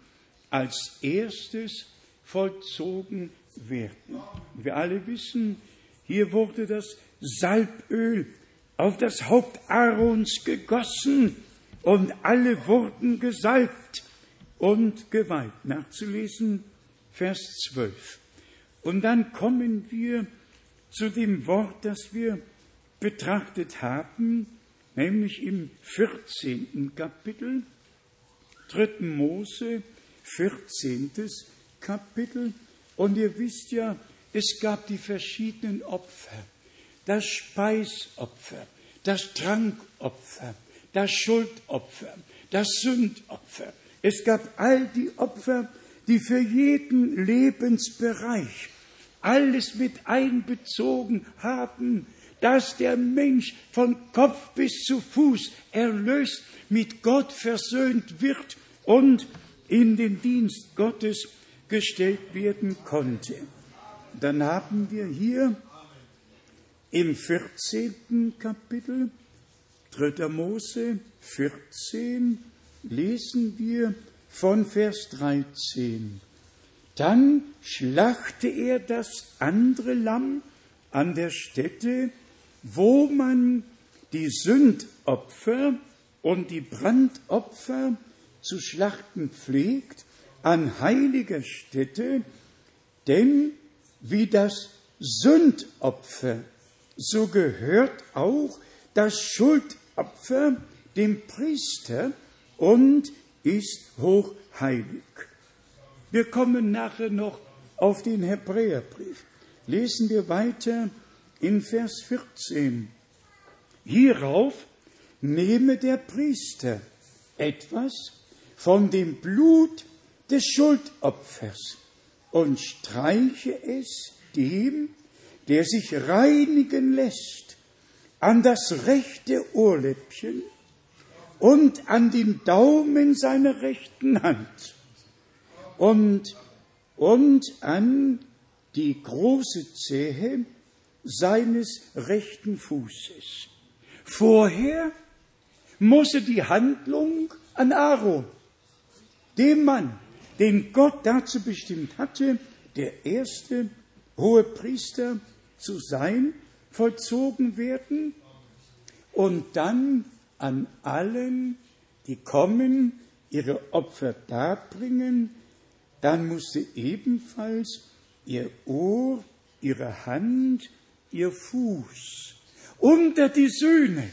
als erstes vollzogen werden. Wir alle wissen, hier wurde das Salböl auf das Haupt Aarons gegossen und alle wurden gesalbt und geweiht. Nachzulesen, Vers 12. Und dann kommen wir zu dem Wort, das wir betrachtet haben, nämlich im 14. Kapitel, 3. Mose, 14. Kapitel. Und ihr wisst ja, es gab die verschiedenen Opfer. Das Speisopfer, das Trankopfer, das Schuldopfer, das Sündopfer. Es gab all die Opfer, die für jeden Lebensbereich alles mit einbezogen haben, dass der Mensch von Kopf bis zu Fuß erlöst, mit Gott versöhnt wird und in den Dienst Gottes gestellt werden konnte. Dann haben wir hier im 14. Kapitel 3. Mose 14 lesen wir von Vers 13. Dann schlachte er das andere Lamm an der Stätte, wo man die Sündopfer und die Brandopfer zu schlachten pflegt, an heiliger Stätte, denn wie das Sündopfer, so gehört auch das Schuldopfer dem Priester und ist hochheilig. Wir kommen nachher noch auf den Hebräerbrief. Lesen wir weiter in Vers 14. Hierauf nehme der Priester etwas von dem Blut des Schuldopfers und streiche es dem, der sich reinigen lässt, an das rechte Ohrläppchen und an den Daumen seiner rechten Hand und, und an die große Zehe seines rechten Fußes. Vorher musste die Handlung an Aaron, dem Mann, den Gott dazu bestimmt hatte, der erste hohe Priester zu sein, vollzogen werden und dann an allen, die kommen, ihre Opfer darbringen, dann musste ebenfalls ihr Ohr, ihre Hand, ihr Fuß unter die Söhne,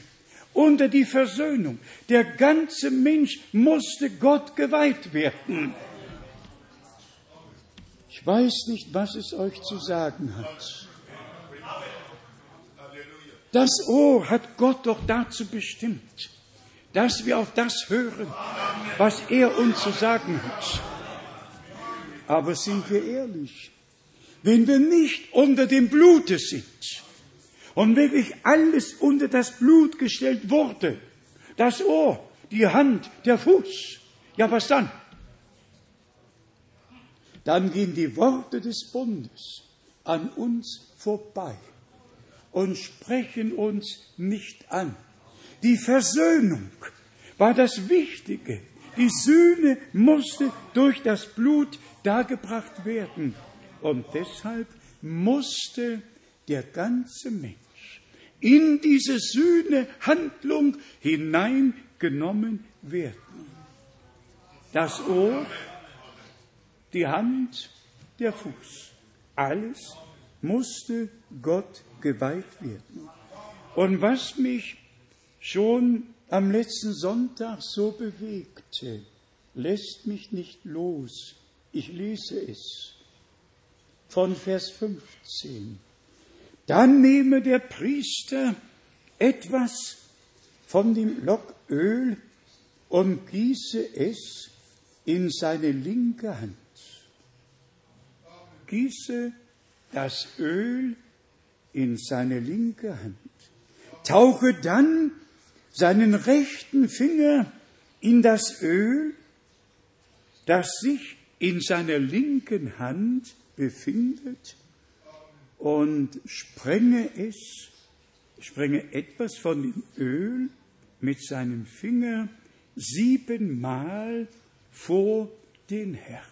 unter die Versöhnung. Der ganze Mensch musste Gott geweiht werden. Ich weiß nicht, was es euch zu sagen hat. Das Ohr hat Gott doch dazu bestimmt, dass wir auf das hören, was er uns zu sagen hat. Aber sind wir ehrlich, wenn wir nicht unter dem Blute sind und wirklich alles unter das Blut gestellt wurde, das Ohr, die Hand, der Fuß, ja was dann? Dann gehen die Worte des Bundes an uns vorbei und sprechen uns nicht an. Die Versöhnung war das Wichtige. Die Sühne musste durch das Blut dargebracht werden. Und deshalb musste der ganze Mensch in diese Sühnehandlung hineingenommen werden. Das Ohr, die Hand, der Fuß, alles musste Gott geweiht werden. Und was mich schon am letzten Sonntag so bewegte, lässt mich nicht los. Ich lese es von Vers 15. Dann nehme der Priester etwas von dem Locköl und gieße es in seine linke Hand. Gieße das Öl in seine linke Hand, tauche dann seinen rechten Finger in das Öl, das sich in seiner linken Hand befindet und sprenge es, sprenge etwas von dem Öl mit seinem Finger siebenmal vor den Herrn.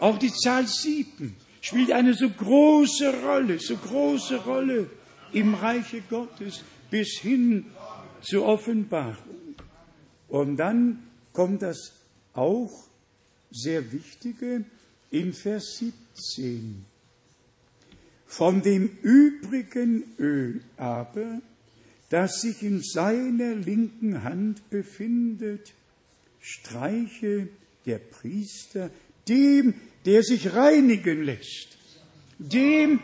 Auch die Zahl sieben spielt eine so große Rolle, so große Rolle im Reiche Gottes bis hin zur Offenbarung. Und dann kommt das auch sehr Wichtige in Vers 17. Von dem übrigen Öl aber, das sich in seiner linken Hand befindet, streiche der Priester dem der sich reinigen lässt, dem,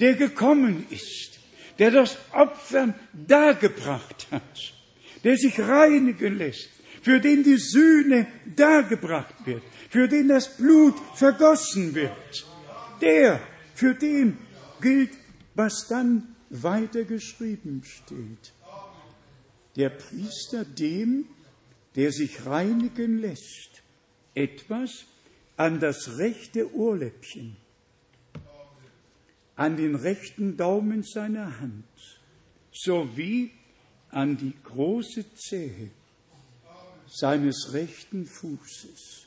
der gekommen ist, der das Opfer dargebracht hat, der sich reinigen lässt, für den die Sühne dargebracht wird, für den das Blut vergossen wird, der, für den gilt, was dann weiter geschrieben steht. Der Priester dem, der sich reinigen lässt, etwas an das rechte Ohrläppchen, an den rechten Daumen seiner Hand, sowie an die große Zehe seines rechten Fußes.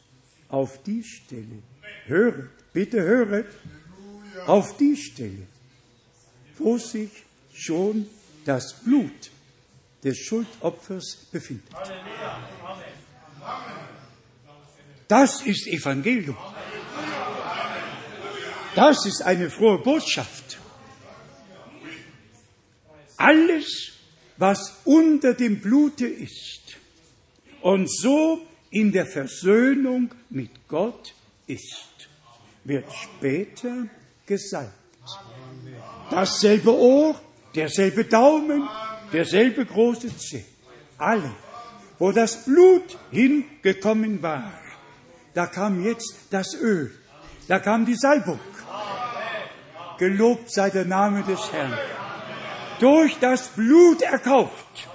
Auf die Stelle, höret, bitte höret, auf die Stelle, wo sich schon das Blut des Schuldopfers befindet. Das ist Evangelium. Das ist eine frohe Botschaft. Alles was unter dem Blute ist und so in der Versöhnung mit Gott ist, wird später gesalbt. Dasselbe Ohr, derselbe Daumen, derselbe große Zeh. Alle, wo das Blut hingekommen war, da kam jetzt das Öl, da kam die Salbung. Gelobt sei der Name des Herrn. Durch das Blut erkauft,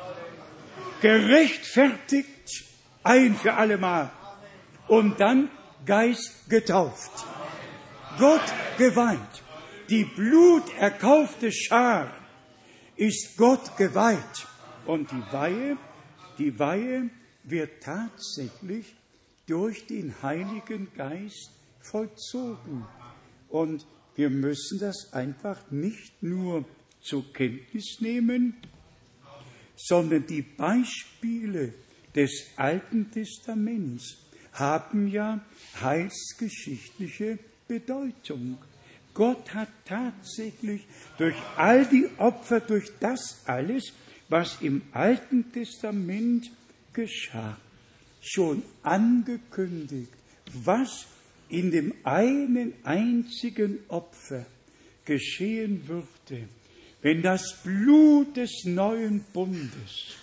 gerechtfertigt ein für allemal und dann Geist getauft. Gott geweint. Die bluterkaufte Schar ist Gott geweiht. Und die Weihe, die Weihe wird tatsächlich durch den Heiligen Geist vollzogen. Und wir müssen das einfach nicht nur zur Kenntnis nehmen, sondern die Beispiele des Alten Testaments haben ja heilsgeschichtliche Bedeutung. Gott hat tatsächlich durch all die Opfer, durch das alles, was im Alten Testament geschah, schon angekündigt, was in dem einen einzigen Opfer geschehen würde, wenn das Blut des neuen Bundes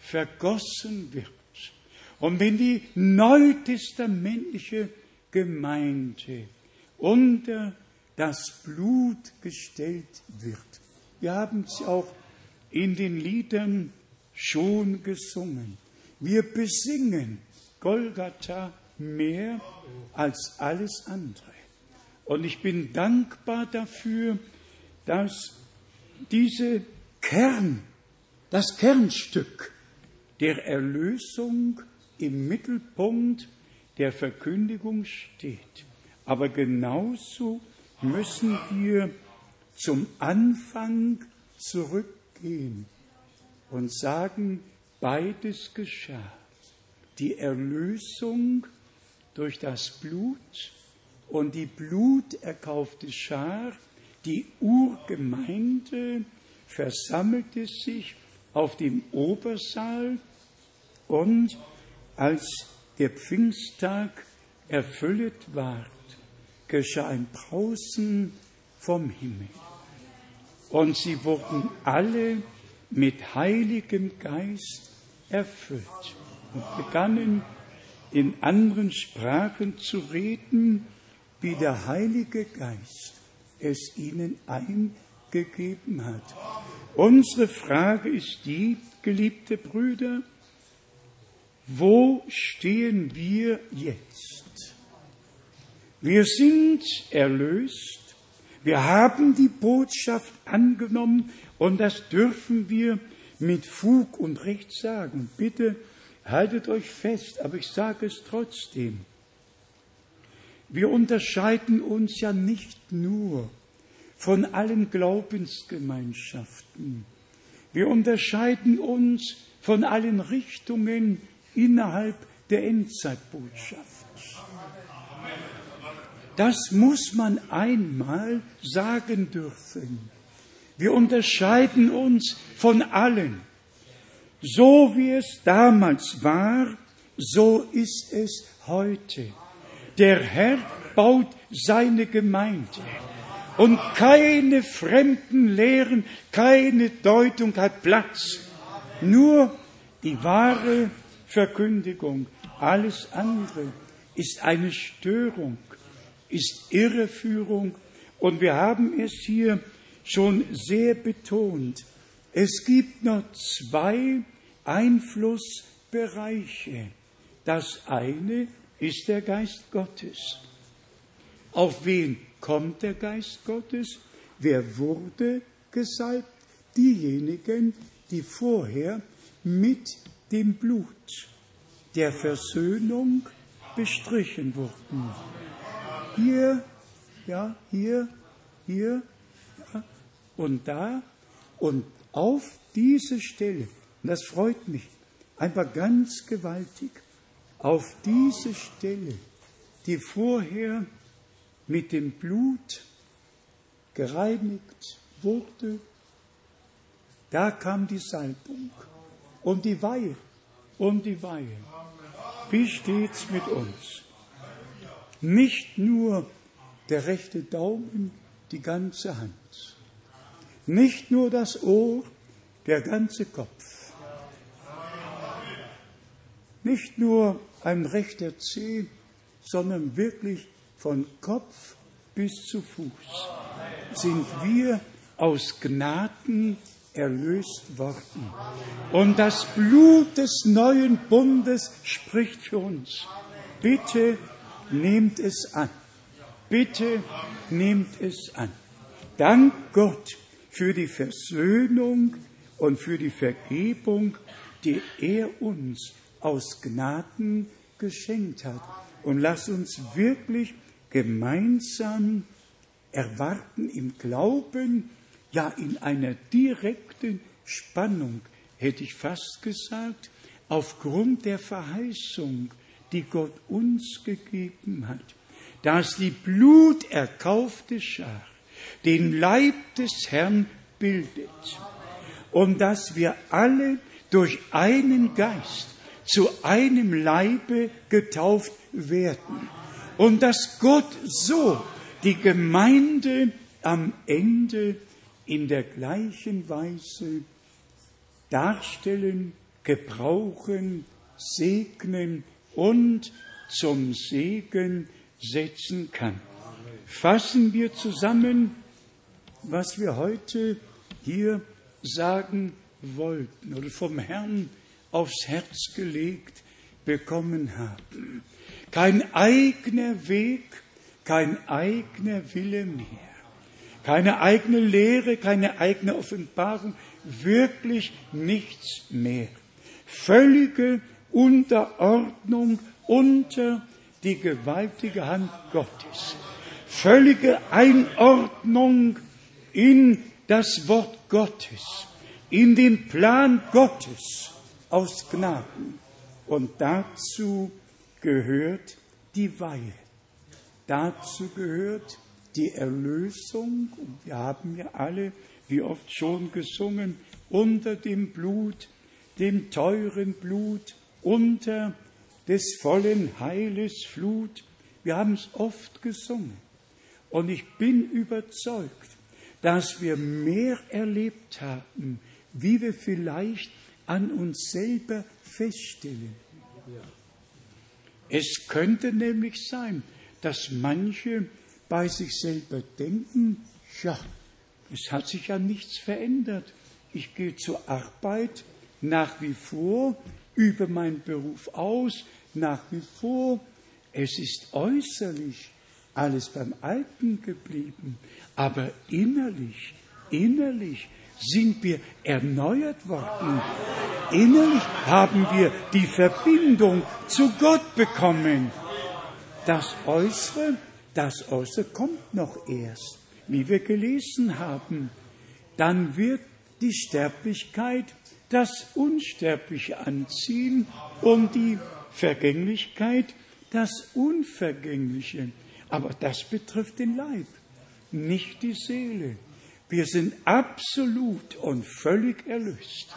vergossen wird und wenn die neutestamentliche Gemeinde unter das Blut gestellt wird. Wir haben es auch in den Liedern schon gesungen. Wir besingen Golgatha mehr als alles andere. Und ich bin dankbar dafür, dass diese Kern, das Kernstück der Erlösung im Mittelpunkt der Verkündigung steht. Aber genauso müssen wir zum Anfang zurückgehen und sagen, beides geschah. Die Erlösung durch das Blut und die bluterkaufte Schar, die Urgemeinde, versammelte sich auf dem Obersaal und als der Pfingsttag erfüllt ward, geschah ein Brausen vom Himmel. Und sie wurden alle mit Heiligem Geist erfüllt und begannen in anderen Sprachen zu reden, wie der Heilige Geist es ihnen eingegeben hat. Unsere Frage ist die, geliebte Brüder, wo stehen wir jetzt? Wir sind erlöst, wir haben die Botschaft angenommen und das dürfen wir mit Fug und Recht sagen. Bitte haltet euch fest, aber ich sage es trotzdem. Wir unterscheiden uns ja nicht nur von allen Glaubensgemeinschaften. Wir unterscheiden uns von allen Richtungen innerhalb der Endzeitbotschaft. Das muss man einmal sagen dürfen. Wir unterscheiden uns von allen. So wie es damals war, so ist es heute. Der Herr baut seine Gemeinde. Und keine fremden Lehren, keine Deutung hat Platz. Nur die wahre Verkündigung. Alles andere ist eine Störung, ist Irreführung. Und wir haben es hier schon sehr betont. Es gibt noch zwei Einflussbereiche. Das eine ist der Geist Gottes. Auf wen kommt der Geist Gottes? Wer wurde gesalbt? Diejenigen, die vorher mit dem Blut der Versöhnung bestrichen wurden. Hier, ja, hier, hier ja, und da und auf diese Stelle, und das freut mich einfach ganz gewaltig, auf diese Stelle, die vorher mit dem Blut gereinigt wurde, Da kam die Salbung und die Weihe und die Weihe. Wie steht's mit uns? Nicht nur der rechte Daumen, die ganze Hand. Nicht nur das Ohr, der ganze Kopf. Nicht nur ein rechter Zeh, sondern wirklich von Kopf bis zu Fuß sind wir aus Gnaden erlöst worden. Und das Blut des neuen Bundes spricht für uns. Bitte nehmt es an. Bitte nehmt es an. Dank Gott für die Versöhnung und für die Vergebung, die er uns aus Gnaden geschenkt hat. Und lass uns wirklich gemeinsam erwarten im Glauben, ja in einer direkten Spannung, hätte ich fast gesagt, aufgrund der Verheißung, die Gott uns gegeben hat, dass die bluterkaufte Schar den Leib des Herrn bildet und dass wir alle durch einen Geist zu einem Leibe getauft werden und dass Gott so die Gemeinde am Ende in der gleichen Weise darstellen, gebrauchen, segnen und zum Segen setzen kann. Fassen wir zusammen, was wir heute hier sagen wollten oder vom Herrn aufs Herz gelegt bekommen haben. Kein eigener Weg, kein eigener Wille mehr, keine eigene Lehre, keine eigene Offenbarung, wirklich nichts mehr. Völlige Unterordnung unter die gewaltige Hand Gottes. Völlige Einordnung in das Wort Gottes, in den Plan Gottes aus Gnaden. Und dazu gehört die Weihe. Dazu gehört die Erlösung. Und wir haben ja alle, wie oft schon gesungen, unter dem Blut, dem teuren Blut, unter des vollen Heiles Flut. Wir haben es oft gesungen. Und ich bin überzeugt, dass wir mehr erlebt haben, wie wir vielleicht an uns selber feststellen. Es könnte nämlich sein, dass manche bei sich selber denken, ja, es hat sich ja nichts verändert. Ich gehe zur Arbeit nach wie vor, übe meinen Beruf aus, nach wie vor. Es ist äußerlich alles beim Alten geblieben, aber innerlich, innerlich sind wir erneuert worden. Innerlich haben wir die Verbindung zu Gott bekommen. Das Äußere, das Äußere kommt noch erst, wie wir gelesen haben. Dann wird die Sterblichkeit das Unsterbliche anziehen und die Vergänglichkeit das Unvergängliche. Aber das betrifft den Leib, nicht die Seele. Wir sind absolut und völlig erlöst,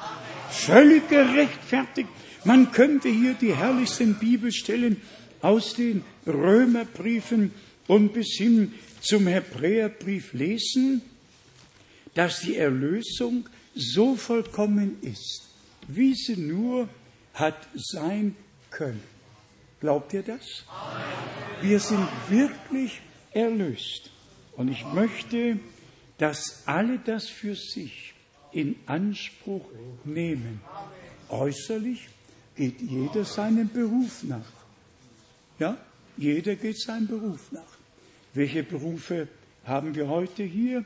völlig gerechtfertigt. Man könnte hier die herrlichsten Bibelstellen aus den Römerbriefen und bis hin zum Hebräerbrief lesen, dass die Erlösung so vollkommen ist, wie sie nur hat sein können. Glaubt ihr das? Wir sind wirklich erlöst. Und ich möchte, dass alle das für sich in Anspruch nehmen. Äußerlich geht jeder seinem Beruf nach. Ja, jeder geht seinem Beruf nach. Welche Berufe haben wir heute hier?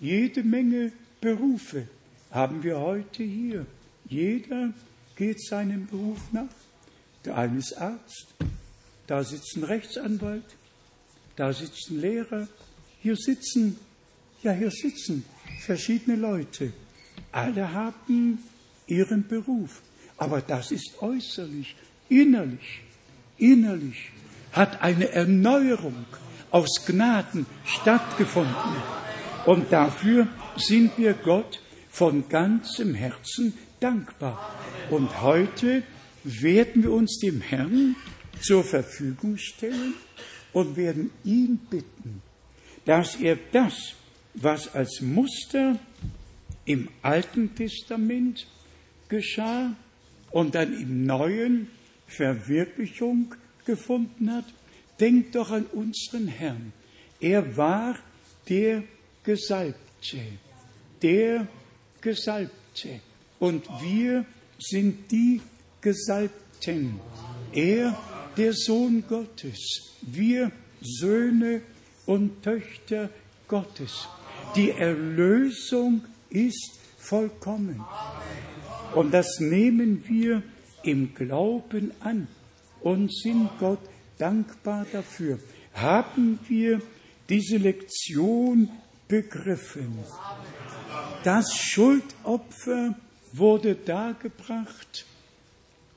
Jede Menge Berufe haben wir heute hier. Jeder geht seinem Beruf nach. Der eine ist Arzt, da sitzt ein Rechtsanwalt, da sitzt ein Lehrer, hier sitzen, ja, hier sitzen verschiedene Leute. Alle haben ihren Beruf. Aber das ist äußerlich, innerlich innerlich hat eine Erneuerung aus Gnaden stattgefunden. Und dafür sind wir Gott von ganzem Herzen dankbar. Und heute werden wir uns dem Herrn zur Verfügung stellen und werden ihn bitten, dass er das, was als Muster im Alten Testament geschah und dann im Neuen Verwirklichung gefunden hat, denkt doch an unseren Herrn. Er war der Gesalbte, der Gesalbte. Und wir sind die Gesalbten. Er, der Sohn Gottes. Wir Söhne und Töchter Gottes. Die Erlösung ist vollkommen. Und das nehmen wir im Glauben an und sind Gott dankbar dafür. Haben wir diese Lektion begriffen? Das Schuldopfer wurde dargebracht.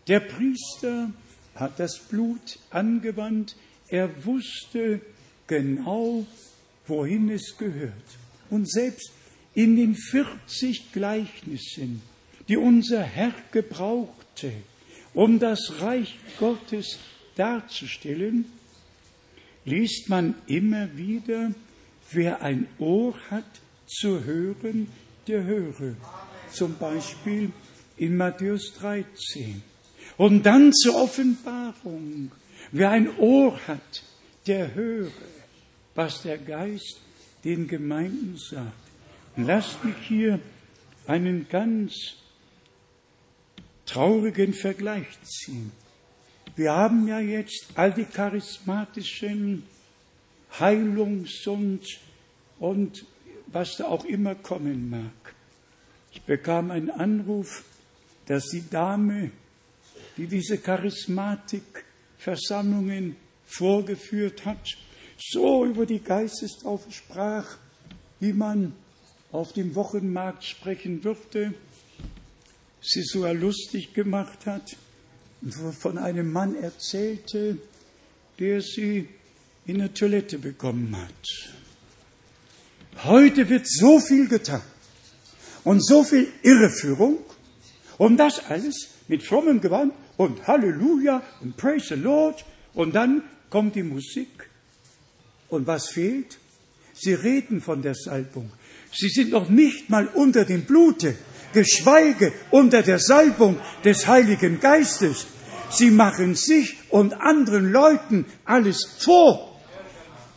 Der Priester hat das Blut angewandt. Er wusste genau, wohin es gehört. Und selbst in den 40 Gleichnissen, die unser Herr gebrauchte, um das Reich Gottes darzustellen, liest man immer wieder, wer ein Ohr hat zu hören, der höre. Zum Beispiel in Matthäus 13. Und dann zur Offenbarung. Wer ein Ohr hat, der höre, was der Geist den Gemeinden sagt. Lasst mich hier einen ganz traurigen Vergleich ziehen. Wir haben ja jetzt all die charismatischen Heilungs- und, und was da auch immer kommen mag. Ich bekam einen Anruf, dass die Dame, die diese Charismatikversammlungen vorgeführt hat, so über die Geistestaufe sprach, wie man auf dem Wochenmarkt sprechen würde, sie so lustig gemacht hat und von einem Mann erzählte, der sie in der Toilette bekommen hat. Heute wird so viel getan und so viel Irreführung und das alles mit frommem Gewand und Halleluja und Praise the Lord und dann kommt die Musik und was fehlt? Sie reden von der Salbung. Sie sind noch nicht mal unter dem Blute, geschweige unter der Salbung des Heiligen Geistes. Sie machen sich und anderen Leuten alles vor.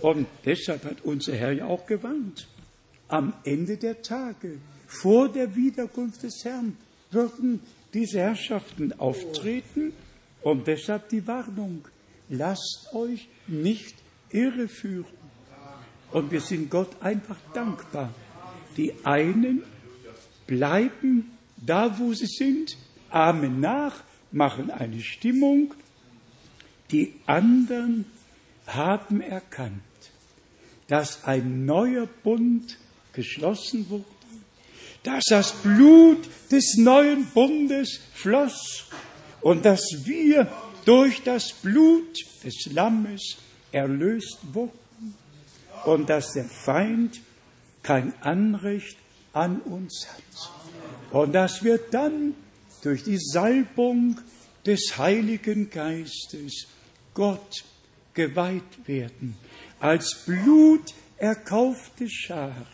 Und deshalb hat unser Herr ja auch gewarnt. Am Ende der Tage, vor der Wiederkunft des Herrn, würden diese Herrschaften auftreten und deshalb die Warnung. Lasst euch nicht irreführen. Und wir sind Gott einfach dankbar. Die einen bleiben da, wo sie sind, ahmen nach, machen eine Stimmung. Die anderen haben erkannt, dass ein neuer Bund geschlossen wurde, dass das Blut des neuen Bundes floss und dass wir durch das Blut des Lammes erlöst wurden und dass der Feind kein Anrecht an uns hat. Und dass wir dann durch die Salbung des Heiligen Geistes Gott geweiht werden, als Blut erkaufte Schar,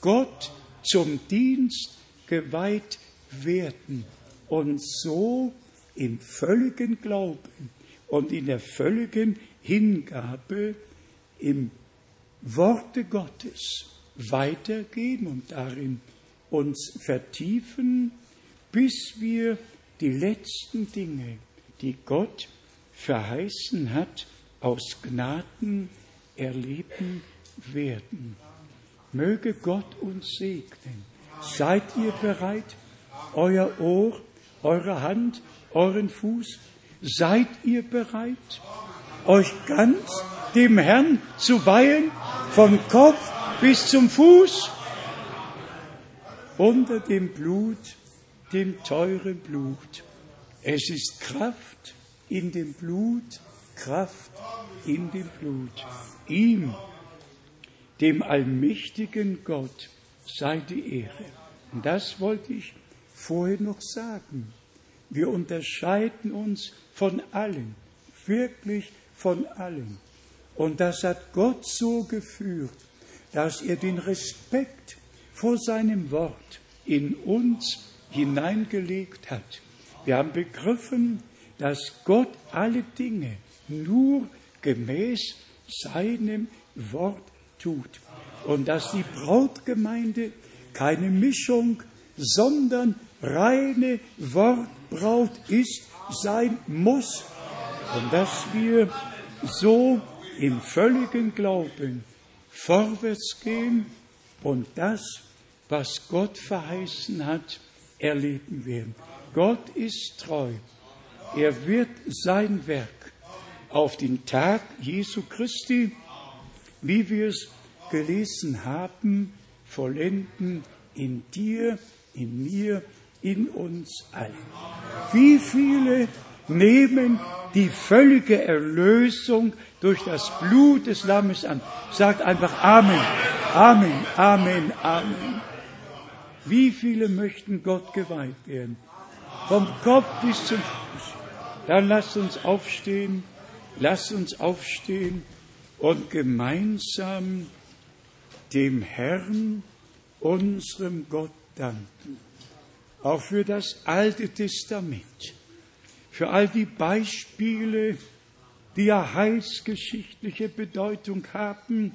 Gott zum Dienst geweiht werden und so im völligen Glauben und in der völligen Hingabe im Worte Gottes weitergehen und darin uns vertiefen, bis wir die letzten Dinge, die Gott verheißen hat, aus Gnaden erleben werden. Möge Gott uns segnen. Seid ihr bereit, euer Ohr, eure Hand, euren Fuß, seid ihr bereit, euch ganz dem Herrn zu weihen, vom Kopf bis zum Fuß, unter dem Blut, dem teuren Blut. Es ist Kraft in dem Blut, Kraft in dem Blut. Ihm, dem allmächtigen Gott, sei die Ehre Und das wollte ich vorher noch sagen. Wir unterscheiden uns von allen, wirklich von allen. Und das hat Gott so geführt, dass er den Respekt vor seinem Wort in uns hineingelegt hat. Wir haben begriffen, dass Gott alle Dinge nur gemäß seinem Wort tut und dass die Brautgemeinde keine Mischung, sondern reine Wortbraut ist, sein muss und dass wir so im völligen Glauben vorwärts gehen und das, was Gott verheißen hat, erleben werden. Gott ist treu. Er wird sein Werk auf den Tag Jesu Christi, wie wir es gelesen haben, vollenden in dir, in mir, in uns allen. Wie viele nehmen die völlige Erlösung durch das Blut des Lammes an? Sagt einfach Amen, Amen, Amen, Amen. Wie viele möchten Gott geweiht werden? Vom Kopf bis zum Fuß. Dann lasst uns aufstehen, lasst uns aufstehen und gemeinsam dem Herrn, unserem Gott, danken. Auch für das Alte Testament, für all die Beispiele, die ja heilsgeschichtliche Bedeutung haben,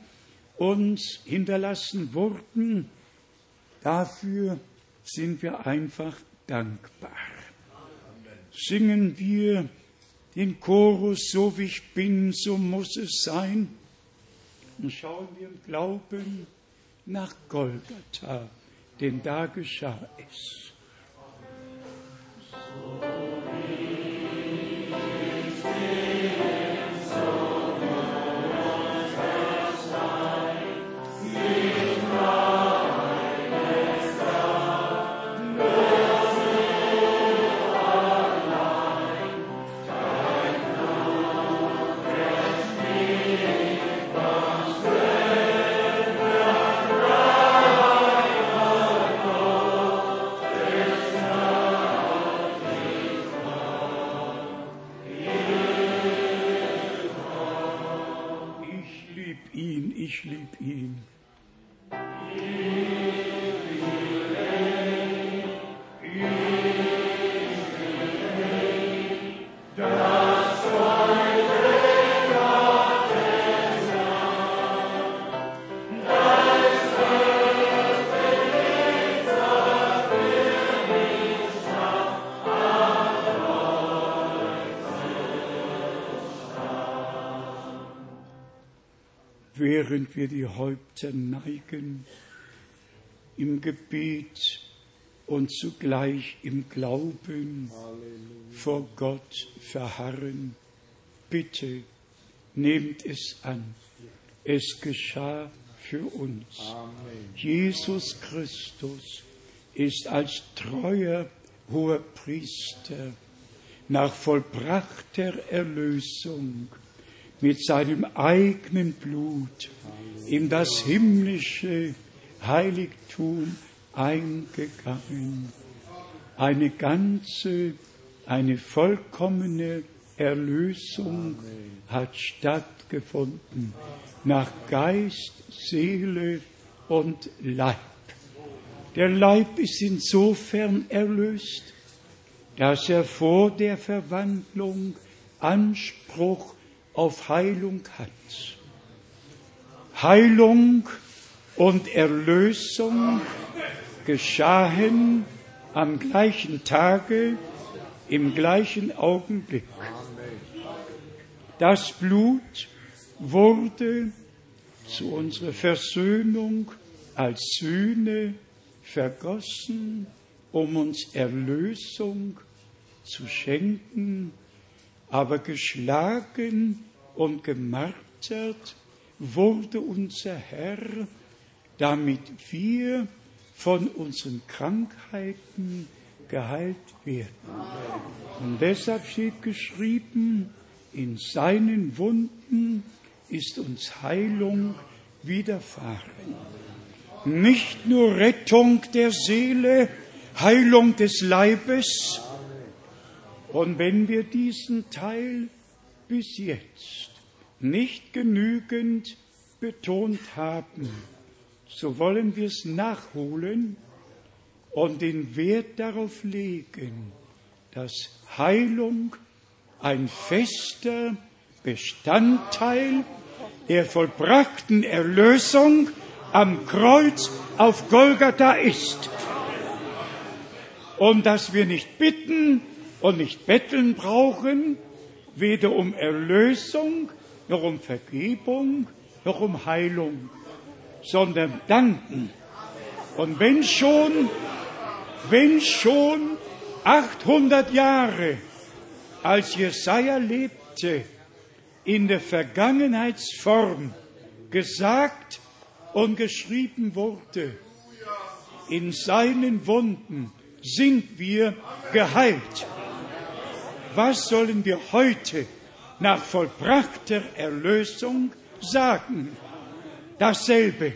uns hinterlassen wurden. Dafür sind wir einfach dankbar. Singen wir den Chorus, so wie ich bin, so muss es sein. Und schauen wir im Glauben nach Golgatha, denn da geschah es. So. Neigen im Gebet und zugleich im Glauben Halleluja. vor Gott verharren. Bitte nehmt es an. Es geschah für uns. Amen. Jesus Christus ist als treuer hoher Priester nach vollbrachter Erlösung mit seinem eigenen Blut in das himmlische Heiligtum eingegangen. Eine ganze, eine vollkommene Erlösung hat stattgefunden nach Geist, Seele und Leib. Der Leib ist insofern erlöst, dass er vor der Verwandlung Anspruch auf Heilung hat. Heilung und Erlösung geschahen am gleichen Tage, im gleichen Augenblick. Das Blut wurde zu unserer Versöhnung als Sühne vergossen, um uns Erlösung zu schenken aber geschlagen und gemartert wurde unser Herr, damit wir von unseren Krankheiten geheilt werden. Und deshalb steht geschrieben, in seinen Wunden ist uns Heilung widerfahren. nicht nur Rettung der Seele, Heilung des Leibes. Und wenn wir diesen Teil bis jetzt nicht genügend betont haben, so wollen wir es nachholen und den Wert darauf legen, dass Heilung ein fester Bestandteil der vollbrachten Erlösung am Kreuz auf Golgatha ist. Und dass wir nicht bitten und nicht betteln brauchen, weder um Erlösung, noch um Vergebung, noch um Heilung, sondern danken. Und wenn schon, wenn schon 800 Jahre, als Jesaja lebte, in der Vergangenheitsform gesagt und geschrieben wurde, in seinen Wunden sind wir geheilt. Was sollen wir heute nach vollbrachter Erlösung sagen? Dasselbe.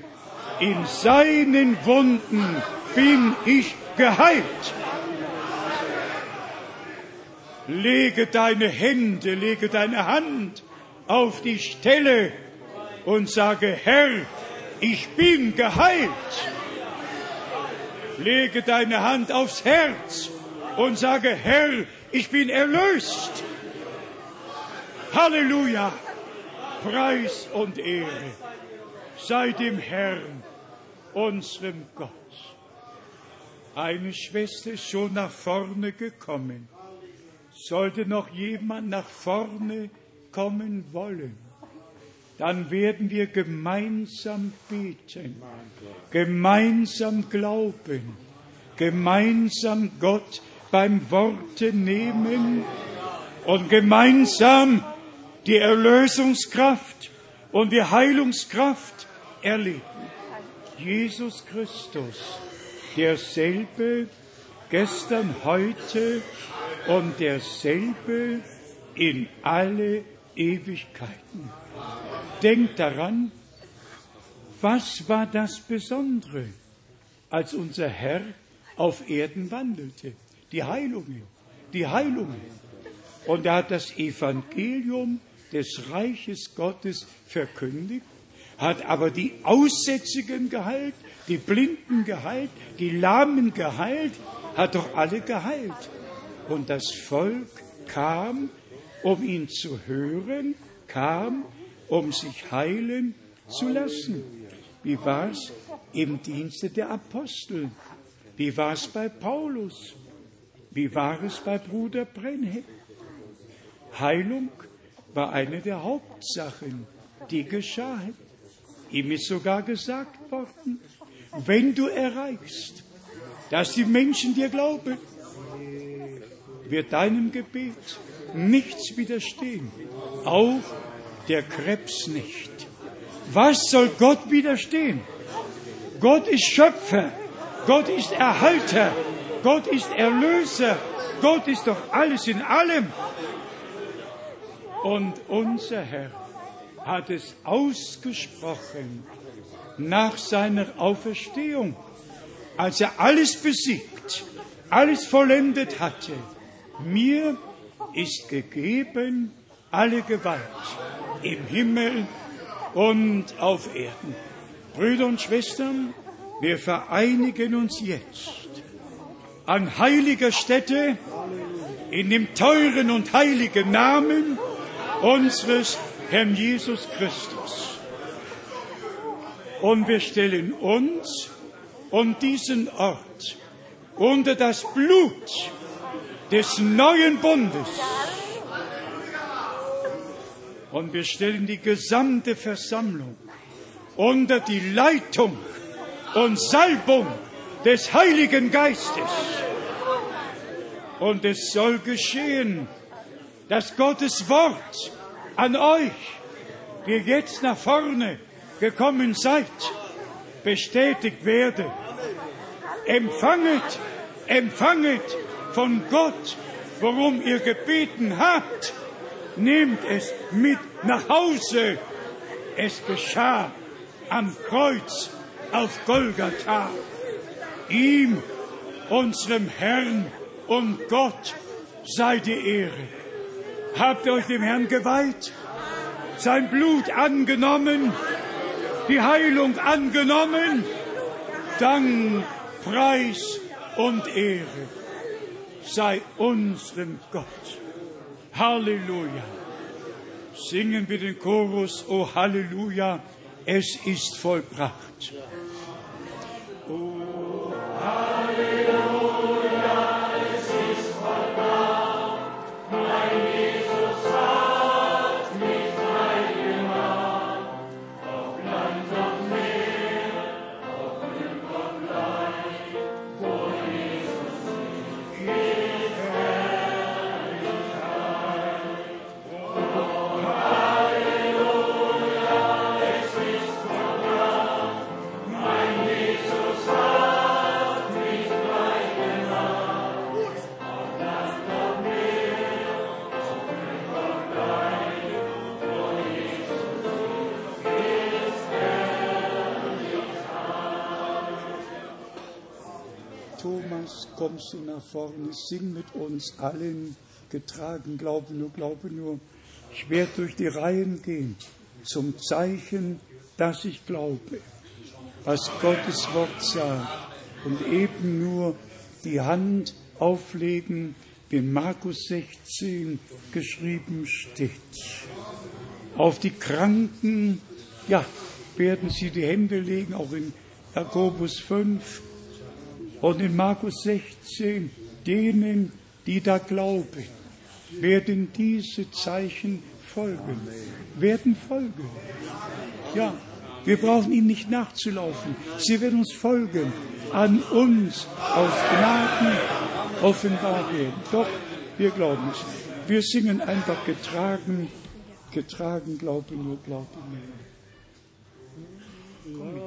In seinen Wunden bin ich geheilt. Lege deine Hände, lege deine Hand auf die Stelle und sage, Herr, ich bin geheilt. Lege deine Hand aufs Herz und sage, Herr, ich bin erlöst. Halleluja. Preis und Ehre sei dem Herrn, unserem Gott. Eine Schwester ist schon nach vorne gekommen. Sollte noch jemand nach vorne kommen wollen, dann werden wir gemeinsam beten, gemeinsam glauben, gemeinsam Gott beim Worte nehmen und gemeinsam die Erlösungskraft und die Heilungskraft erleben. Jesus Christus, derselbe gestern, heute und derselbe in alle Ewigkeiten. Denkt daran, was war das Besondere, als unser Herr auf Erden wandelte? Die Heilungen, die Heilungen. Und er hat das Evangelium des Reiches Gottes verkündigt, hat aber die Aussätzigen geheilt, die Blinden geheilt, die Lahmen geheilt, hat doch alle geheilt. Und das Volk kam, um ihn zu hören, kam, um sich heilen zu lassen. Wie war es im Dienste der Apostel? Wie war es bei Paulus? Wie war es bei Bruder Brenhe? Heilung war eine der Hauptsachen, die geschahen. Ihm ist sogar gesagt worden, wenn du erreichst, dass die Menschen dir glauben, wird deinem Gebet nichts widerstehen, auch der Krebs nicht. Was soll Gott widerstehen? Gott ist Schöpfer, Gott ist Erhalter, Gott ist Erlöser, Gott ist doch alles in allem. Und unser Herr hat es ausgesprochen nach seiner Auferstehung, als er alles besiegt, alles vollendet hatte. Mir ist gegeben alle Gewalt im Himmel und auf Erden. Brüder und Schwestern, wir vereinigen uns jetzt an heiliger Stätte in dem teuren und heiligen Namen unseres Herrn Jesus Christus. Und wir stellen uns und diesen Ort unter das Blut des neuen Bundes. Und wir stellen die gesamte Versammlung unter die Leitung und Salbung des Heiligen Geistes. Und es soll geschehen, dass Gottes Wort an euch, die jetzt nach vorne gekommen seid, bestätigt werde. Empfanget, empfanget von Gott, worum ihr gebeten habt. Nehmt es mit nach Hause. Es geschah am Kreuz auf Golgatha. Ihm, unserem Herrn und Gott, sei die Ehre. Habt ihr euch dem Herrn geweiht? Sein Blut angenommen? Die Heilung angenommen? Dank, Preis und Ehre sei unserem Gott. Halleluja. Singen wir den Chorus, O oh Halleluja, es ist vollbracht. Oh, kommst du nach vorne, sing mit uns allen, getragen, glaube nur, glaube nur. Ich werde durch die Reihen gehen, zum Zeichen, dass ich glaube, was Gottes Wort sagt, und eben nur die Hand auflegen, wie in Markus 16 geschrieben steht. Auf die Kranken, ja, werden sie die Hände legen, auch in Jakobus 5, und in Markus 16, denen, die da glauben, werden diese Zeichen folgen. Werden folgen. Ja, wir brauchen ihnen nicht nachzulaufen. Sie werden uns folgen. An uns aus Gnaden offenbar werden. Doch, wir glauben es. Wir singen einfach getragen, getragen, glaube nur, glaube nur. Komm mit.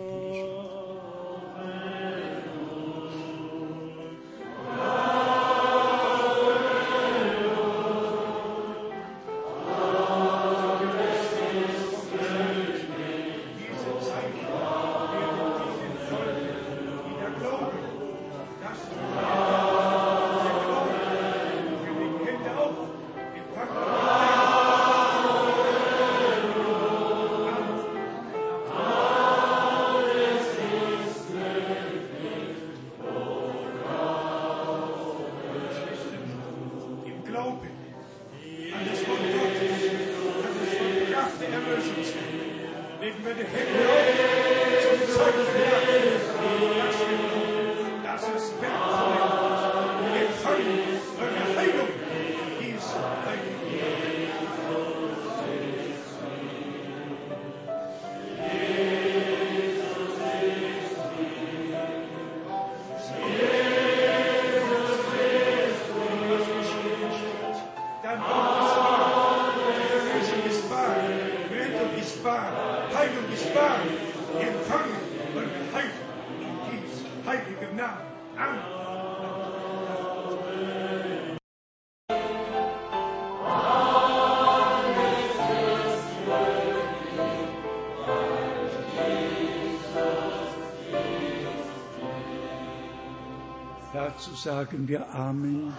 Dazu sagen wir Amen.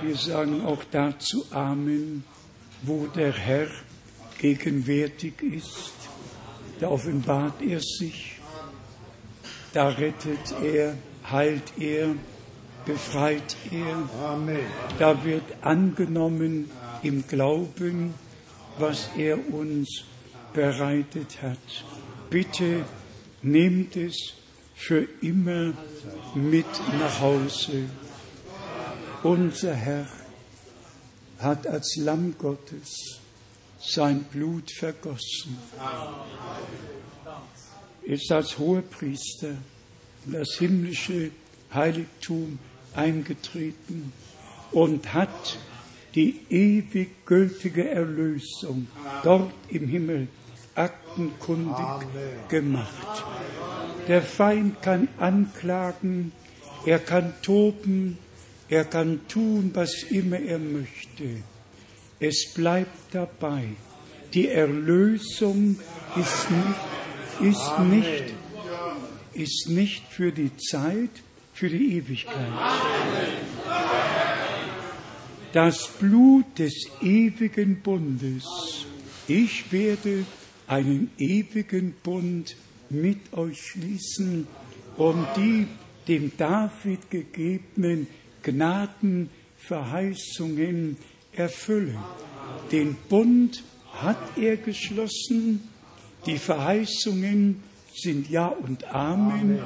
Wir sagen auch dazu Amen, wo der Herr gegenwärtig ist. Da offenbart er sich, da rettet er, heilt er, befreit er. Amen. Da wird angenommen im Glauben, was er uns bereitet hat. Bitte nehmt es für immer mit nach Hause. Unser Herr hat als Lamm Gottes sein Blut vergossen, ist als Hohepriester in das himmlische Heiligtum eingetreten und hat die ewig gültige Erlösung dort im Himmel aktenkundig gemacht. Der Feind kann anklagen, er kann toben, er kann tun, was immer er möchte. Es bleibt dabei. Die Erlösung ist nicht ist nicht, ist nicht für die Zeit, für die Ewigkeit. Das Blut des ewigen Bundes. Ich werde einen ewigen Bund mit euch schließen und die dem David gegebenen Gnadenverheißungen erfüllen. Den Bund hat er geschlossen, die Verheißungen sind Ja und Amen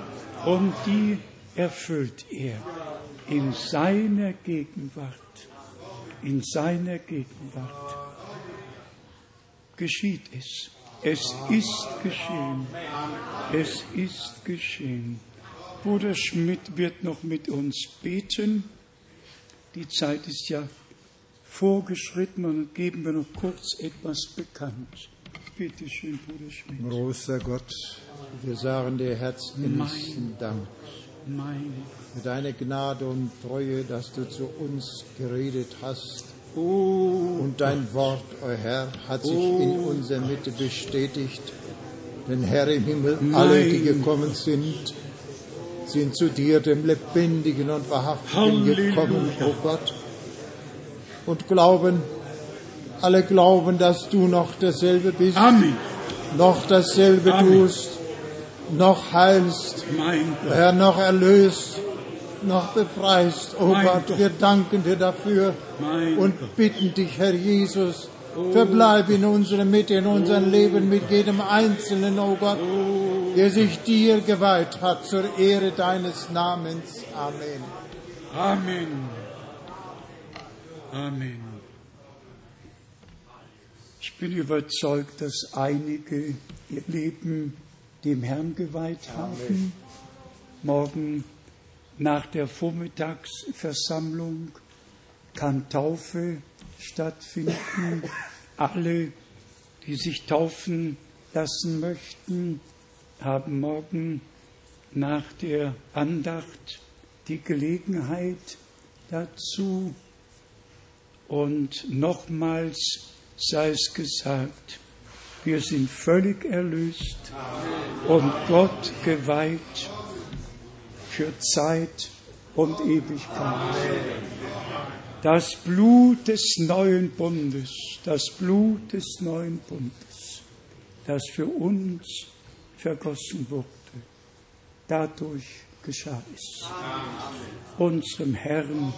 und die erfüllt er in seiner Gegenwart. In seiner Gegenwart geschieht es. Es ist geschehen. Es ist geschehen. Bruder Schmidt wird noch mit uns beten. Die Zeit ist ja vorgeschritten und geben wir noch kurz etwas bekannt. Bitte schön, Bruder Schmidt. Großer Gott, wir sagen dir herzlichen Dank Meine. für deine Gnade und Treue, dass du zu uns geredet hast. Oh, Und dein Wort, o Herr, hat sich in unserer Mitte bestätigt. Denn Herr im Himmel, alle, die gekommen sind, sind zu dir, dem Lebendigen und Wahrhaftigen, Halleluja. gekommen, o Gott. Und glauben, alle glauben, dass du noch derselbe bist, Amen. noch dasselbe Amen. tust, noch heilst. Herr, noch erlöst, noch befreist. Oh Mein Gott, Gott. wir danken dir dafür Mein und Gott. bitten dich, Herr Jesus, verbleib in unserer Mitte, in unserem Leben mit jedem Einzelnen, oh Gott, der sich dir geweiht hat zur Ehre deines Namens. Amen. Amen. Amen. Ich bin überzeugt, dass einige ihr Leben dem Herrn geweiht haben. Morgen nach der Vormittagsversammlung kann Taufe stattfinden. Alle, die sich taufen lassen möchten, haben morgen nach der Andacht die Gelegenheit dazu. Und nochmals sei es gesagt, wir sind völlig erlöst und Gott geweiht für Zeit und Ewigkeit. Das Blut des neuen Bundes, das Blut des neuen Bundes, das für uns vergossen wurde, dadurch geschah es. Unserem Herrn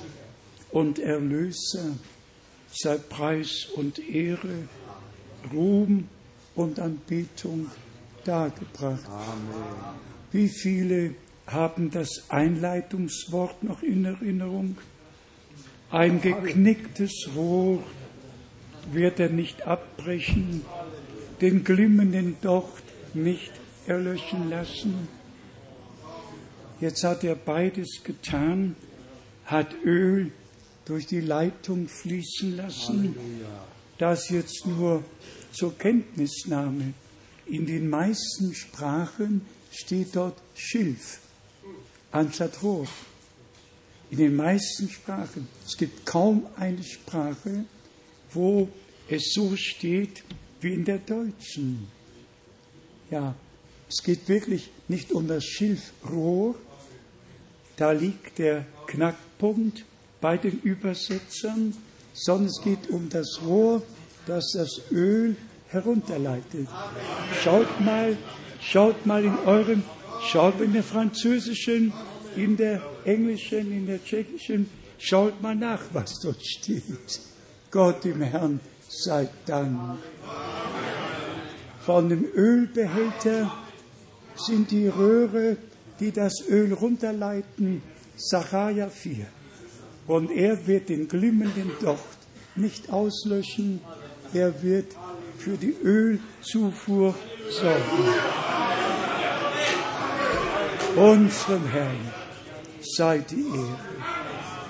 und Erlöser sei Preis und Ehre, Ruhm und Anbetung dargebracht. Wie viele haben das Einleitungswort noch in Erinnerung? Ein geknicktes Rohr wird er nicht abbrechen, den glimmenden Docht nicht erlöschen lassen. Jetzt hat er beides getan, hat Öl durch die Leitung fließen lassen. Das jetzt nur zur Kenntnisnahme. In den meisten Sprachen steht dort Schilf anstatt Rohr. In den meisten Sprachen. Es gibt kaum eine Sprache, wo es so steht wie in der deutschen. Ja, es geht wirklich nicht um das Schilfrohr. Da liegt der Knackpunkt bei den Übersetzern, sondern es geht um das Rohr, das das Öl herunterleitet. Schaut mal, schaut mal in eurem, schaut in der französischen, in der englischen, in der tschechischen, schaut mal nach, was dort steht. Gott im Herrn sei Dank. Von dem Ölbehälter sind die Röhre, die das Öl runterleiten, Sacharja 4. Und er wird den glimmenden Docht nicht auslöschen, er wird für die Ölzufuhr sorgen. Unserem Herrn sei die Ehre,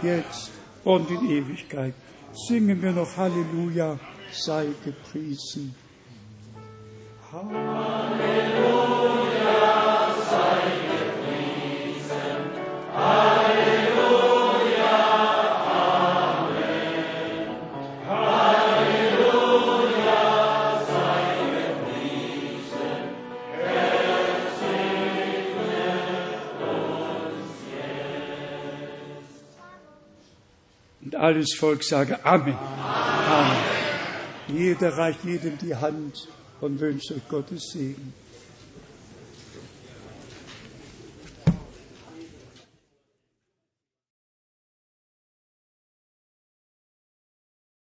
jetzt und in Ewigkeit. Singen wir noch Halleluja, sei gepriesen. Alles Volk sage Amen. Amen. Jeder reicht jedem die Hand und wünscht euch Gottes Segen.